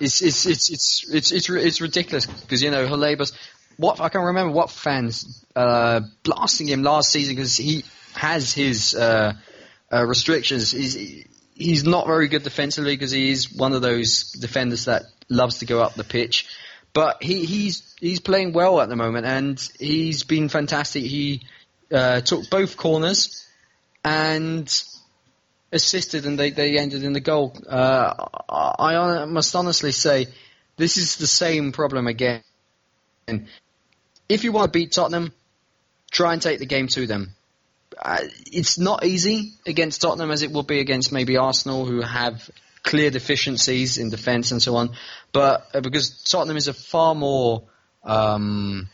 It's it's it's it's it's it's, it's ridiculous because you know Holebas. What I can't remember what fans uh, blasting him last season because he has his uh, uh, restrictions. He's he's not very good defensively because he's one of those defenders that loves to go up the pitch. But he, he's he's playing well at the moment and he's been fantastic. He uh, took both corners and assisted and they, they ended in the goal. Uh, I, I must honestly say, this is the same problem again. If you want to beat Tottenham, try and take the game to them. Uh, it's not easy against Tottenham as it will be against maybe Arsenal, who have clear deficiencies in defence and so on. But uh, because Tottenham is a far more um,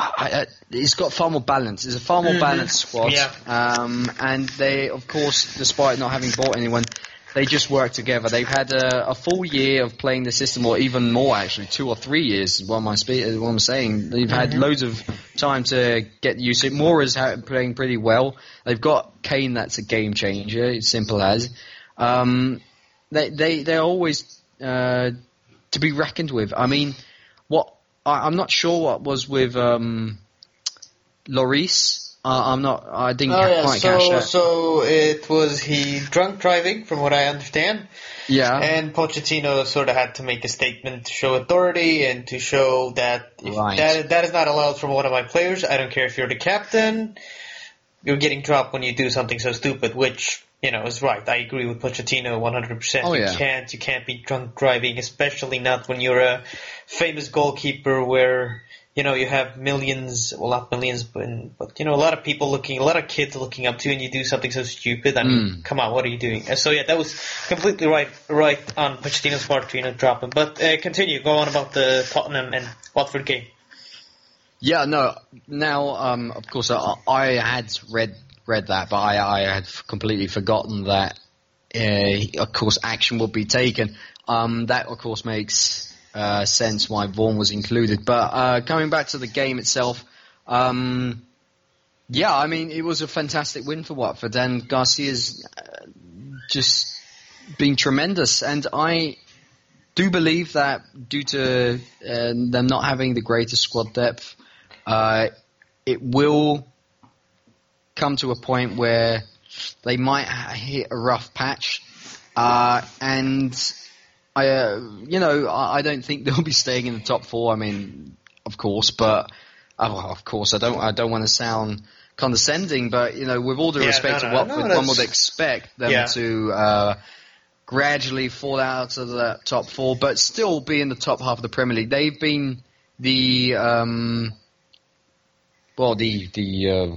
I, I, it's got far more balance. It's a far more Mhm. balanced squad. Yeah. Um, and they, of course, despite not having bought anyone, they just work together. They've had a, a full year of playing the system, or even more actually, two or three years. is What am I spe- uh, what I'm saying? They've had Mhm. loads of time to get used to it. Moura's ha- playing pretty well. They've got Kane, that's a game changer. It's simple as. Um, they they they're always uh, to be reckoned with. I mean, what I, I'm not sure what was with um, Lloris. Uh, I'm not. I didn't Oh yeah, quite catch so that. so it was he drunk driving, from what I understand, yeah. and Pochettino sort of had to make a statement to show authority and to show that Right. that that is not allowed from one of my players. I don't care if you're the captain, you're getting dropped when you do something so stupid, which you know is right. I agree with Pochettino 100%. Oh, you yeah. can't you can't be drunk driving, especially not when you're a famous goalkeeper where you know, you have millions, well, not millions, but, but you know, a lot of people looking, a lot of kids looking up to you, and you do something so stupid. I mean, Mm. come on, what are you doing? So yeah, that was completely right, right on Pochettino's part to you know drop him. But uh, continue, go on about the Tottenham and Watford game. Yeah, no. Now, um, of course, I, I had read read that, but I, I had completely forgotten that. Uh, of course, action would be taken. Um, that, of course, makes uh, sense why Vorm was included. But uh, coming back to the game itself, um, yeah, I mean, it was a fantastic win for Watford, and Gracia's uh, just been tremendous. And I do believe that due to uh, them not having the greatest squad depth, uh, it will come to a point where they might hit a rough patch, uh, and I, uh, you know, I, don't think they'll be staying in the top four. I mean, of course, but oh, of course, I don't, I don't want to sound condescending, but you know, with all due Yeah, respect no, to no, Watford, no, one would expect them Yeah. to. Uh, gradually fall out of the top four, but still be in the top half of the Premier League. They've been the um, well, the the uh,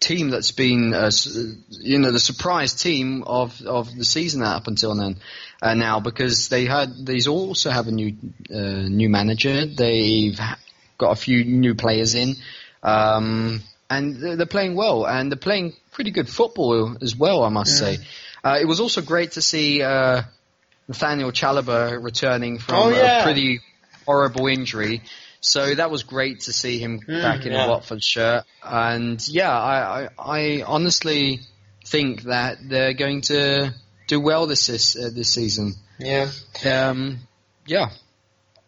team that's been uh, you know the surprise team of of the season up until then uh, now because they had they also have a new uh, new manager. They've got a few new players in. Um, and they're playing well, and they're playing pretty good football as well, I must say. Uh, it was also great to see uh, Nathaniel Chalobah returning from Oh, yeah. a pretty horrible injury. So that was great to see him Mm, back in yeah. a Watford shirt. And yeah, I, I, I honestly think that they're going to do well this this, uh, this season. Yeah. Um, yeah,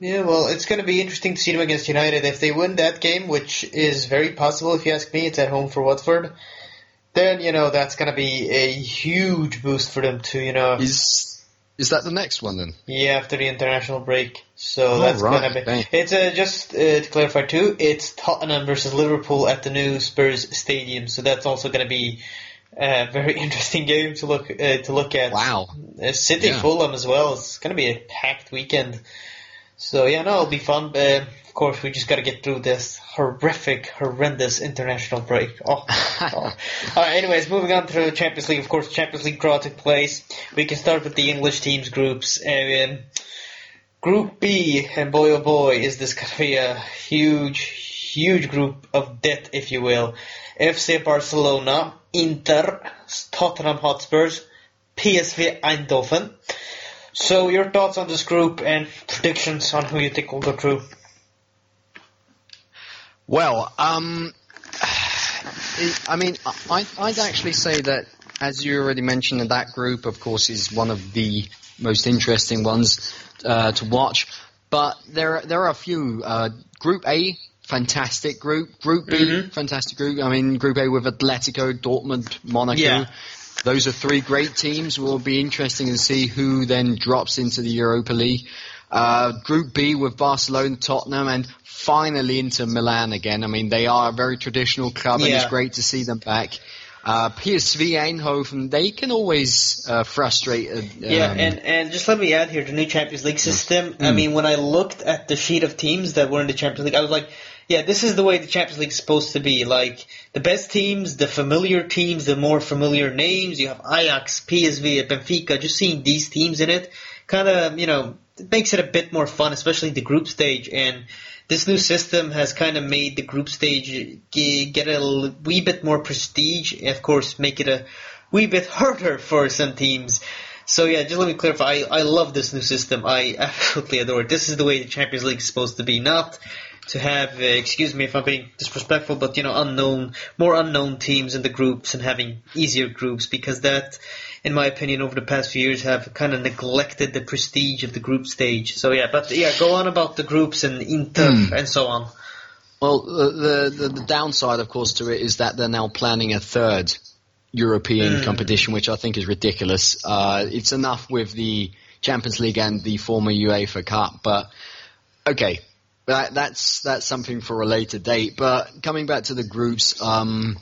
Yeah, well, it's going to be interesting to see them against United. If they win that game, which is very possible if you ask me, it's at home for Watford, then, you know, that's going to be a huge boost for them to, you know. is Is that the next one then? Yeah, after the international break. So that's right, gonna be. It's uh, just uh, to clarify too. It's Tottenham versus Liverpool at the new Spurs stadium. So that's also gonna be a very interesting game to look uh, to look at. Wow. Uh, City Yeah. Fulham as well. It's gonna be a packed weekend. So yeah, no, it'll be fun. But of course, we just gotta get through this horrific, horrendous international break. Oh. oh. All right. Anyways, moving on to the Champions League. Of course, Champions League draw took place. We can start with the English teams groups. Um, Group B, and boy oh boy, is this going to be a huge, huge group of death, if you will. FC Barcelona, Inter, Tottenham Hotspurs, PSV Eindhoven. So your thoughts on this group and predictions on who you think will go through? Well, um, I mean, I, I'd actually say that, as you already mentioned, that that group, of course, is one of the most interesting ones uh, to watch. But there, there are a few. Uh, group A, fantastic group. Group B, Mhm. fantastic group. I mean, Group A with Atletico, Dortmund, Monaco. Yeah. Those are three great teams. Will be interesting to see who then drops into the Europa League. Uh, group B with Barcelona, Tottenham, and finally Inter Milan again. I mean, they are a very traditional club, and it's great to see them back. Uh, PSV Eindhoven, they can always uh, frustrate. Uh, Yeah, um, and, and just let me add here the new Champions League system. I Mm. mean, when I looked at the sheet of teams that were in the Champions League, I was like, yeah, this is the way the Champions League is supposed to be. Like, the best teams, the familiar teams, the more familiar names. You have Ajax, PSV, Benfica, just seeing these teams in it kind of, you know, it makes it a bit more fun, especially the group stage. And this new system has kind of made the group stage get a wee bit more prestige. And of course, make it a wee bit harder for some teams. So yeah, just let me clarify. I, I love this new system. I absolutely adore it. This is the way the Champions League is supposed to be, not to have. Uh, excuse me if I'm being disrespectful, but you know, unknown, more unknown teams in the groups and having easier groups because that, in my opinion, over the past few years have kind of neglected the prestige of the group stage. So yeah, but yeah, go on about the groups and Inter Hmm. and so on. Well, the, the the downside, of course, to it is that they're now planning a third European Mm. competition, which I think is ridiculous. Uh, it's enough with the Champions League and the former UEFA Cup, but okay, that, that's that's something for a later date. But coming back to the groups, um,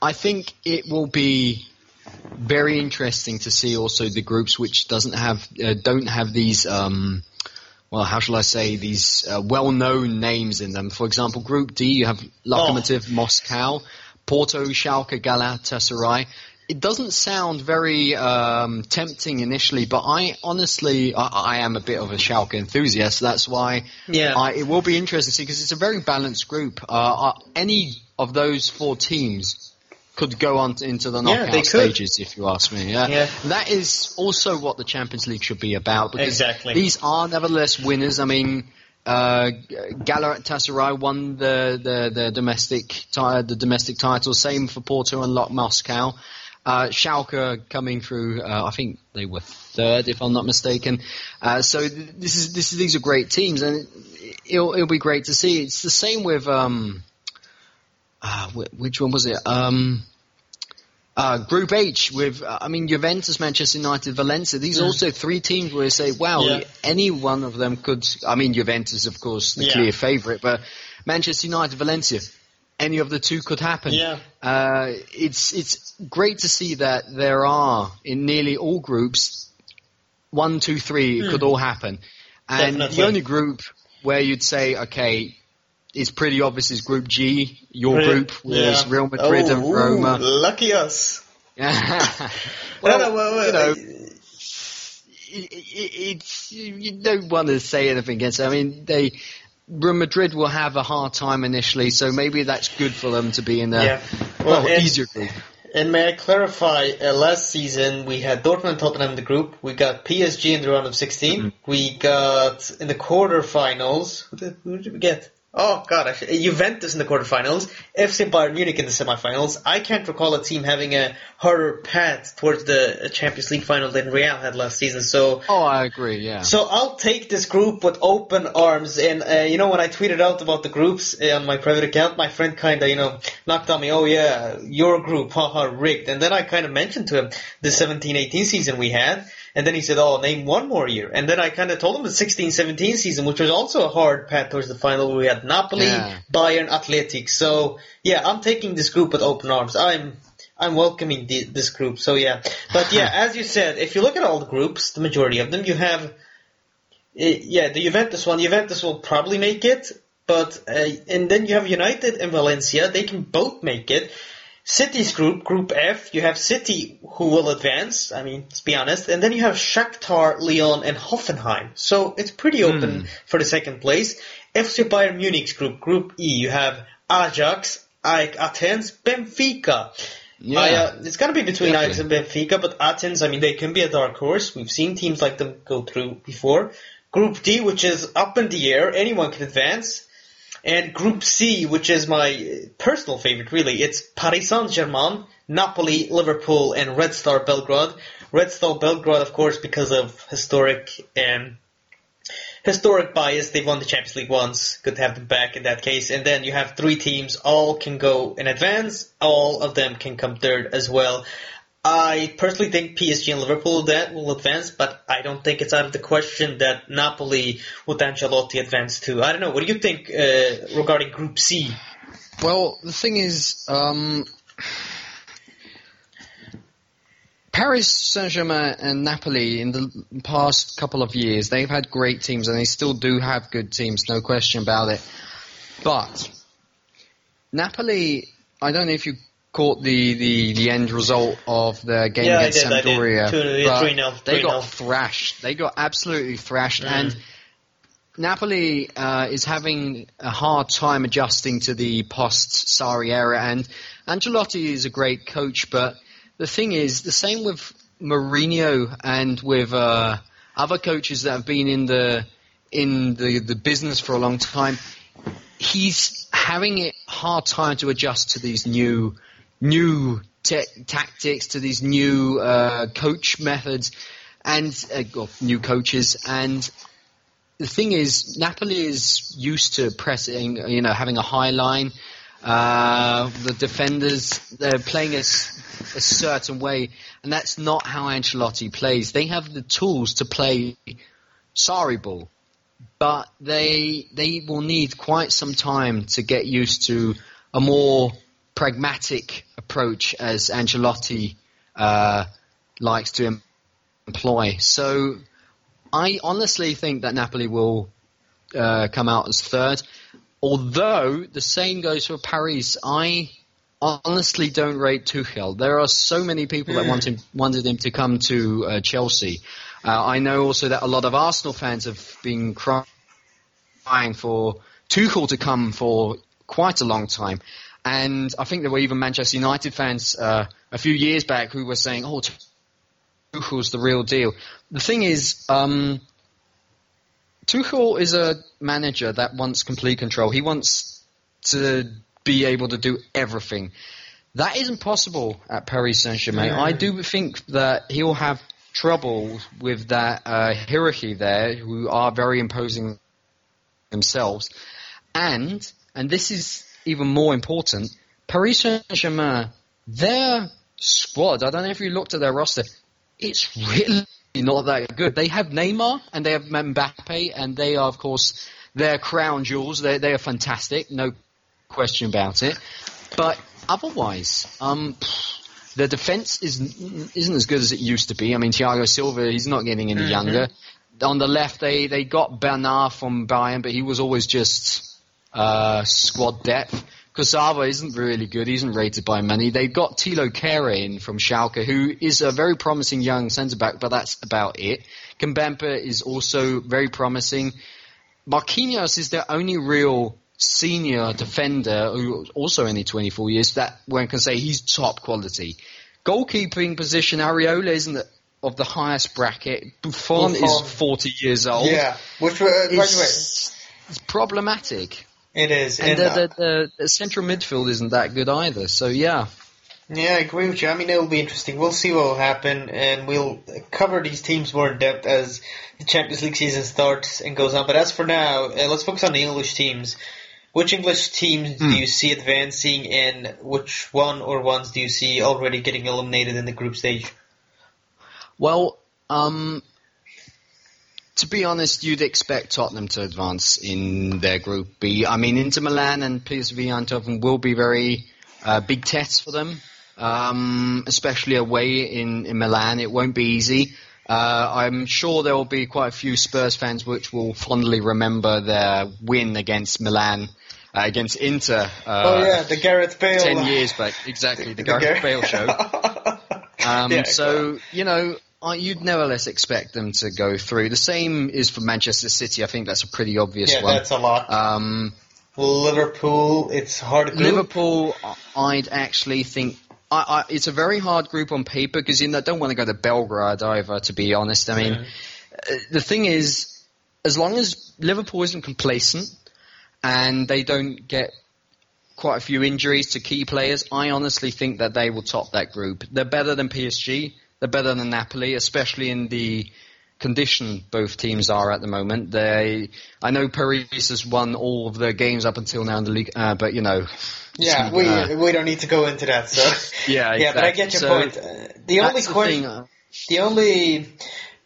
I think it will be very interesting to see also the groups which doesn't have uh, don't have these. Um, well, how shall I say these uh, well-known names in them? For example, Group D, you have Lokomotiv Moscow, Porto, Schalke, Galatasaray. It doesn't sound very um, tempting initially, but I honestly, I, I am a bit of a Schalke enthusiast. That's why Yeah. I, it will be interesting to see because it's a very balanced group. Uh, any of those four teams could go on to, into the knockout could. stages, if you ask me. Yeah. Yeah. that is also what the Champions League should be about. Because Exactly. These are nevertheless winners. I mean, uh, Galatasaray won the the, the domestic ti- the domestic title. Same for Porto and Lok Moscow. Uh, Schalke coming through. Uh, I think they were third, if I'm not mistaken. Uh, so th- this is this is, these are great teams, and it'll it'll be great to see. It's the same with um, uh, which one was it? Um, uh, Group H with, uh, I mean, Juventus, Manchester United, Valencia. These are Mm. also three teams where you say, wow, Yeah. any one of them could. I mean, Juventus, of course, the Yeah. clear favourite, but Manchester United, Valencia, any of the two could happen. Yeah. Uh, it's it's great to see that there are in nearly all groups one, two, three. It could all happen, and Hmm. Definitely. the only group where you'd say, okay, it's pretty obvious is Group G. Your Real- group was yeah. Real Madrid Oh, and ooh, Roma. lucky us. well, no, no, well, you know, uh, it, it, it's you don't want to say anything against. It. I mean, they Madrid will have a hard time initially, so maybe that's good for them to be in a Yeah. well, Well, and- easier group. And may I clarify, uh, last season we had Dortmund and Tottenham in the group. We got PSG in the round of 16. Mm-hmm. We got in the quarterfinals. Who did, who did we get? Oh god, Juventus in the quarterfinals, FC Bayern Munich in the semifinals. I can't recall a team having a harder path towards the Champions League final than Real had last season. So, oh, I agree. Yeah. So I'll take this group with open arms. And uh, you know, when I tweeted out about the groups uh, on my private account, my friend kind of you know knocked on me. Oh yeah, your group, haha, rigged. And then I kind of mentioned to him the 17-18 season we had. And then he said, oh, name one more year. And then I kind of told him the 16-17 season, which was also a hard path towards the final we had Napoli, yeah. Bayern, Atletico. So, yeah, I'm taking this group with open arms. I'm, I'm welcoming the, this group. So, yeah. But, yeah, as you said, if you look at all the groups, the majority of them, you have, eh, yeah, the Juventus one, Juventus will probably make it. But, uh, and then you have United and Valencia. They can both make it. City's group, Group F, you have City who will advance, I mean, let's be honest, and then you have Shakhtar, Lyon, and Hoffenheim. So it's pretty open mm. for the second place. FC Bayern Munich's group, Group E, you have Ajax, AEK Athens, Benfica. Yeah. I, uh, it's going to be between Ajax and Benfica, but Athens, I mean, they can be a dark horse. We've seen teams like them go through before. Group D, which is up in the air, anyone can advance. And Group C, which is my personal favorite, really, it's Paris Saint-Germain, Napoli, Liverpool, and Red Star Belgrade. Red Star Belgrade, of course, because of historic um, historic bias. They've won the Champions League once. Good to have them back in that case. And then you have three teams. All can go in advance. All of them can come third as well. I personally think PSG and Liverpool that will advance, but I don't think it's out of the question that Napoli with Ancelotti advance too. I don't know. What do you think uh, regarding Group C? Well, the thing is, um, Paris Saint-Germain and Napoli in the past couple of years, they've had great teams and they still do have good teams, no question about it. But Napoli, I don't know if you caught the, the, the end result of the game yeah, against Sampdoria. but they got thrashed. They got absolutely thrashed. Mm. And Napoli uh, is having a hard time adjusting to the post Sarri era. And Ancelotti is a great coach, but the thing is, the same with Mourinho and with uh, other coaches that have been in the in the, the business for a long time. He's having a hard time to adjust to these new new te- tactics, to these new uh, coach methods, and uh, new coaches. And the thing is, Napoli is used to pressing, you know, having a high line. Uh, the defenders they're playing a, a certain way, and that's not how Ancelotti plays. They have the tools to play Sarri ball, but they they will need quite some time to get used to a more pragmatic approach as Ancelotti uh, likes to employ. So I honestly think that Napoli will uh, come out as third. Although the same goes for Paris, I honestly don't rate Tuchel. There are so many people that want him, wanted him to come to uh, Chelsea. Uh, I know also that a lot of Arsenal fans have been crying for Tuchel to come for quite a long time. And I think there were even Manchester United fans uh, a few years back who were saying, "Oh, Tuchel's the real deal." The thing is, um, Tuchel is a manager that wants complete control. He wants to be able to do everything. That isn't possible at Paris Saint Germain. I do think that he'll have trouble with that uh, hierarchy there, who are very imposing themselves, and and this is even more important, Paris Saint-Germain, their squad, I don't know if you looked at their roster, it's really not that good. They have Neymar and they have Mbappe and they are, of course, their crown jewels. They, they are fantastic, no question about it. But otherwise, um, the defense isn't, isn't as good as it used to be. I mean, Thiago Silva, he's not getting any mm-hmm. younger. On the left, they, they got Bernat from Bayern, but he was always just uh, squad depth. Kurzawa isn't really good. He isn't rated by many. They've got Thilo Kehrer in from Schalke, who is a very promising young centre back, but that's about it. Kimpembe is also very promising. Marquinhos is their only real senior defender, who also only 24 years, that one can say he's top quality. Goalkeeping position, Areola isn't of the highest bracket. Buffon, Buffon. is 40 years old. Yeah, which uh, by the way, it's problematic. It is, and, the, the, the central midfield isn't that good either. So yeah, Yeah, I agree with you. I mean, it'll be interesting. We'll see what will happen, and we'll cover these teams more in depth as the Champions League season starts and goes on. But as for now, uh, let's focus on the English teams. Which English teams Hmm. do you see advancing, and which one or ones do you see already getting eliminated in the group stage? Well, um, to be honest, you'd expect Tottenham to advance in their Group B. I mean, Inter Milan and PSV Eindhoven will be very uh, big tests for them, um, especially away in, in Milan. It won't be easy. Uh, I'm sure there will be quite a few Spurs fans which will fondly remember their win against Milan, uh, against Inter. Uh, oh yeah, the Gareth Bale. Ten years back, exactly, the, the Gareth Gar- Bale show. Um, Yeah, so you know, you'd nevertheless expect them to go through. The same is for Manchester City. I think that's a pretty obvious yeah, one. that's a lot. Um, Liverpool, it's hard group. Liverpool, I'd actually think. I, I, it's a very hard group on paper because you know, don't want to go to Belgrade either. To be honest, I mean, Mhm. uh, the thing is, as long as Liverpool isn't complacent and they don't get quite a few injuries to key players, I honestly think that they will top that group. They're better than PSG. They're better than Napoli, especially in the condition both teams are at the moment. They, I know Paris has won all of their games up until now in the league, uh, but you know, Yeah, we uh, we don't need to go into that. So yeah, yeah, but I get your So point. Uh, the only the question, thing, uh, the only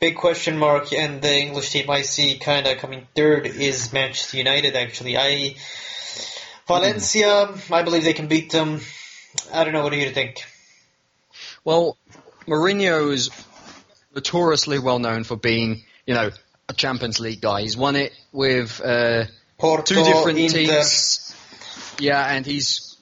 big question mark in the English team I see kind of coming third is Manchester United. Actually, I Valencia, I believe they can beat them. I don't know. What do you think? Well, Mourinho is notoriously well known for being, you know, a Champions League guy. He's won it with uh, Porto, two different Inter. teams. Yeah, and he's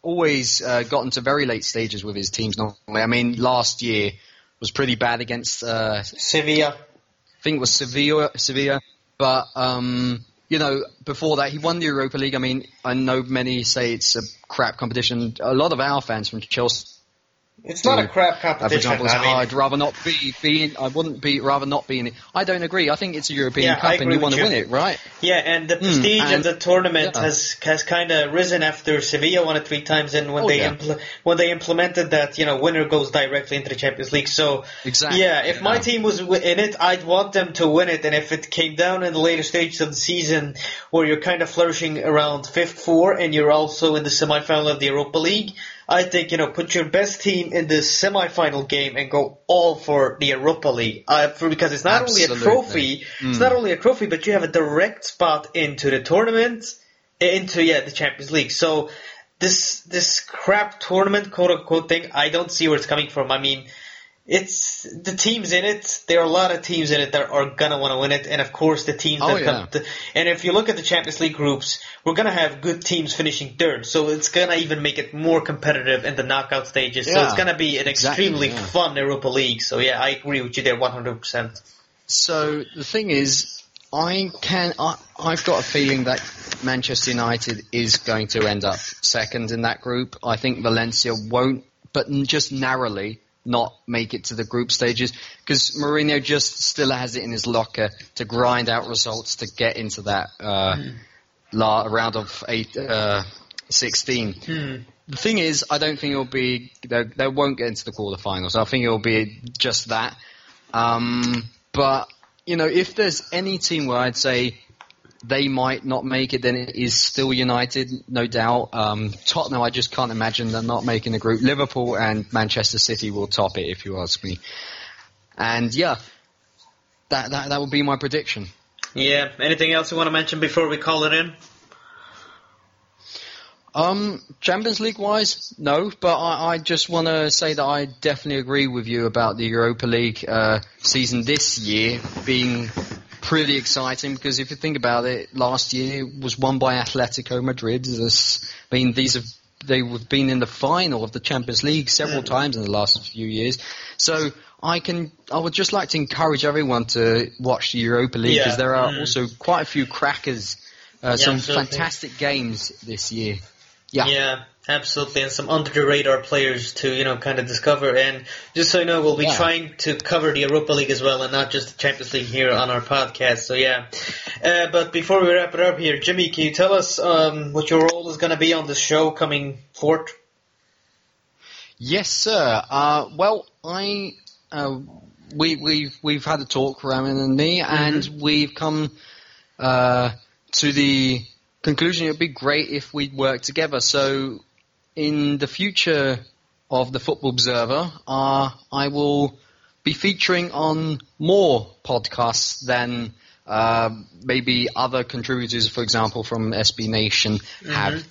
always uh, gotten to very late stages with his teams. Normally, I mean, last year was pretty bad against, uh, Sevilla. I think it was Sevilla. Sevilla, but um, you know, before that, he won the Europa League. I mean, I know many say it's a crap competition. A lot of our fans from Chelsea It's not a crap competition. example, I mean, I'd rather not be, be in, I wouldn't be rather not be in it. I don't agree. I think it's a European Yeah, Cup and you want to win it, right? Yeah, and the hmm, prestige of and- the tournament yeah. has has kind of risen after Sevilla won it three times, and when Oh, they yeah. impl- when they implemented that, you know, winner goes directly into the Champions League. So Exactly. yeah, if my team was in it, I'd want them to win it. And if it came down in the later stages of the season, where you're kind of flourishing around fifth, four, and you're also in the semifinal of the Europa League, I think you know put your best team in the semifinal game and go all for the Europa League. Uh, for, because it's not only a Absolutely. trophy, it's Mm. not only a trophy, but you have a direct spot into the tournament, into yeah the Champions League. So this this crap tournament quote unquote thing, I don't see where it's coming from. I mean, it's the teams in it. There are a lot of teams in it that are gonna want to win it, and of course the teams Oh, that come. To, and if you look at the Champions League groups, we're gonna have good teams finishing third, so it's gonna even make it more competitive in the knockout stages. Yeah, So it's gonna be an exactly, extremely yeah. fun Europa League. So yeah, I agree with you there, one hundred percent. So the thing is, I can, I, I've got a feeling that Manchester United is going to end up second in that group. I think Valencia won't, but just narrowly not make it to the group stages because Mourinho just still has it in his locker to grind out results to get into that uh, la- round of eight, uh, 16. Hmm. The thing is, I don't think it'll be. They, they won't get into the quarterfinals. I think it'll be just that. Um, but you know, if there's any team where I'd say they might not make it, then it is still United, no doubt. Um, Tottenham, I just can't imagine they're not making the group. Liverpool and Manchester City will top it, if you ask me. And yeah, that that that would be my prediction. Yeah. Anything else you want to mention before we call it in? Um, Champions League wise, no, but I, I just want to say that I definitely agree with you about the Europa League uh, season this year being pretty exciting because if you think about it, last year was won by Atletico Madrid. This, I mean, these have they've been in the final of the Champions League several times in the last few years. So I can, I would just like to encourage everyone to watch the Europa League because Yeah. there are Mm. also quite a few crackers, uh, some absolutely. fantastic games this year. Yeah. Yeah. Absolutely, and some under the radar players to you know kind of discover. And just so you know, we'll be Yeah. trying to cover the Europa League as well, and not just the Champions League here on our podcast. So yeah. Uh, but before we wrap it up here, Jimmy, can you tell us um, what your role is going to be on this show coming forth? Yes, sir. Uh, well, I uh, we we've we've had a talk, Roman and me, and we've come uh, to the conclusion it would be great if we worked together. So, in the future of the Football Observer, uh, I will be featuring on more podcasts than uh, maybe other contributors, for example, from SB Nation have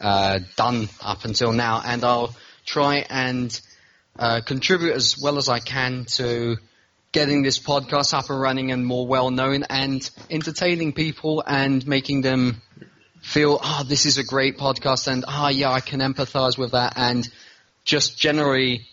uh, done up until now, and I'll try and uh, contribute as well as I can to getting this podcast up and running and more well known and entertaining people and making them feel, oh, this is a great podcast and, ah, yeah, I can empathize with that and just generally,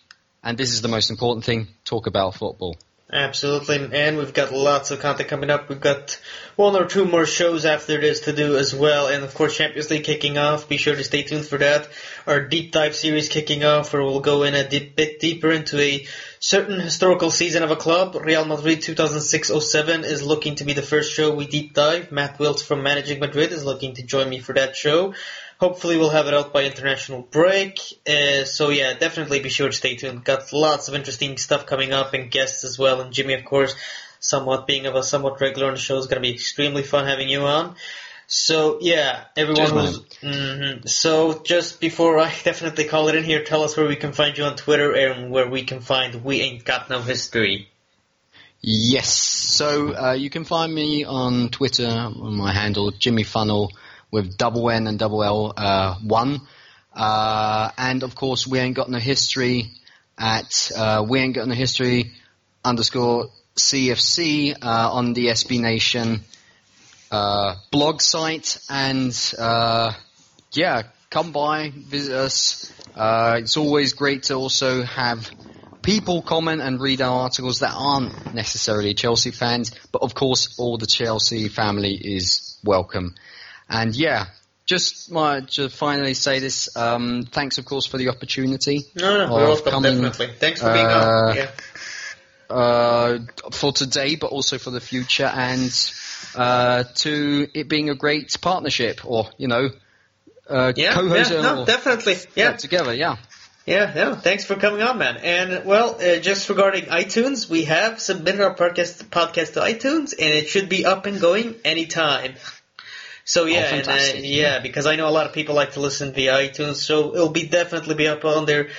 and this is the most important thing, talk about football. Absolutely, and we've got lots of content coming up. We've got one or two more shows after this to do as well, and of course Champions League kicking off. Be sure to stay tuned for that. Our deep dive series kicking off, where we'll go in a deep, bit deeper into a certain historical season of a club. Real Madrid 2006-07 is looking to be the first show we deep dive. Matt Wiltz from Managing Madrid is looking to join me for that show. Hopefully we'll have it out by international break. Uh, so yeah, definitely be sure to stay tuned. Got lots of interesting stuff coming up and guests as well. And Jimmy, of course, somewhat being of a somewhat regular on the show is going to be extremely fun having you on. So yeah, everyone Cheers, who's hmm so just before I definitely call it in here, tell us where we can find you on Twitter and where we can find We Ain't Got No History. Yes. So uh, you can find me on Twitter on my handle Jimmy Funnel with double N and double L uh, one, uh, and of course we ain't got no history at uh, we ain't got no history underscore CFC uh, on the SB Nation uh, blog site, and uh, yeah, come by, visit us. Uh, it's always great to also have people comment and read our articles that aren't necessarily Chelsea fans, but of course, all the Chelsea family is welcome. And yeah, just my to finally say this. Um, thanks, of course, for the opportunity No, no, of welcome, coming, definitely. Thanks for being uh, on. Yeah. uh, for today, but also for the future, and uh, to it being a great partnership, or you know, uh, Yeah, co-host yeah, no, or- definitely. Yeah, together, yeah. Yeah, yeah. Thanks for coming on, man. And well, uh, just regarding iTunes, we have submitted our podcast podcast to iTunes, and it should be up and going anytime. So yeah, and, uh, fantastic. yeah, because I know a lot of people like to listen via iTunes, so it'll be definitely be up on there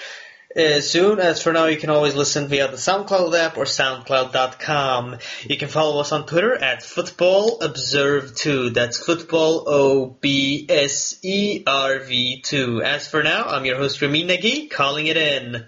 uh, soon. As for now, you can always listen via the SoundCloud app or SoundCloud.com. You can follow us on Twitter at Football Observe Two. That's Football O B S E R V Two. As for now, I'm your host Ramin Nagy, calling it in.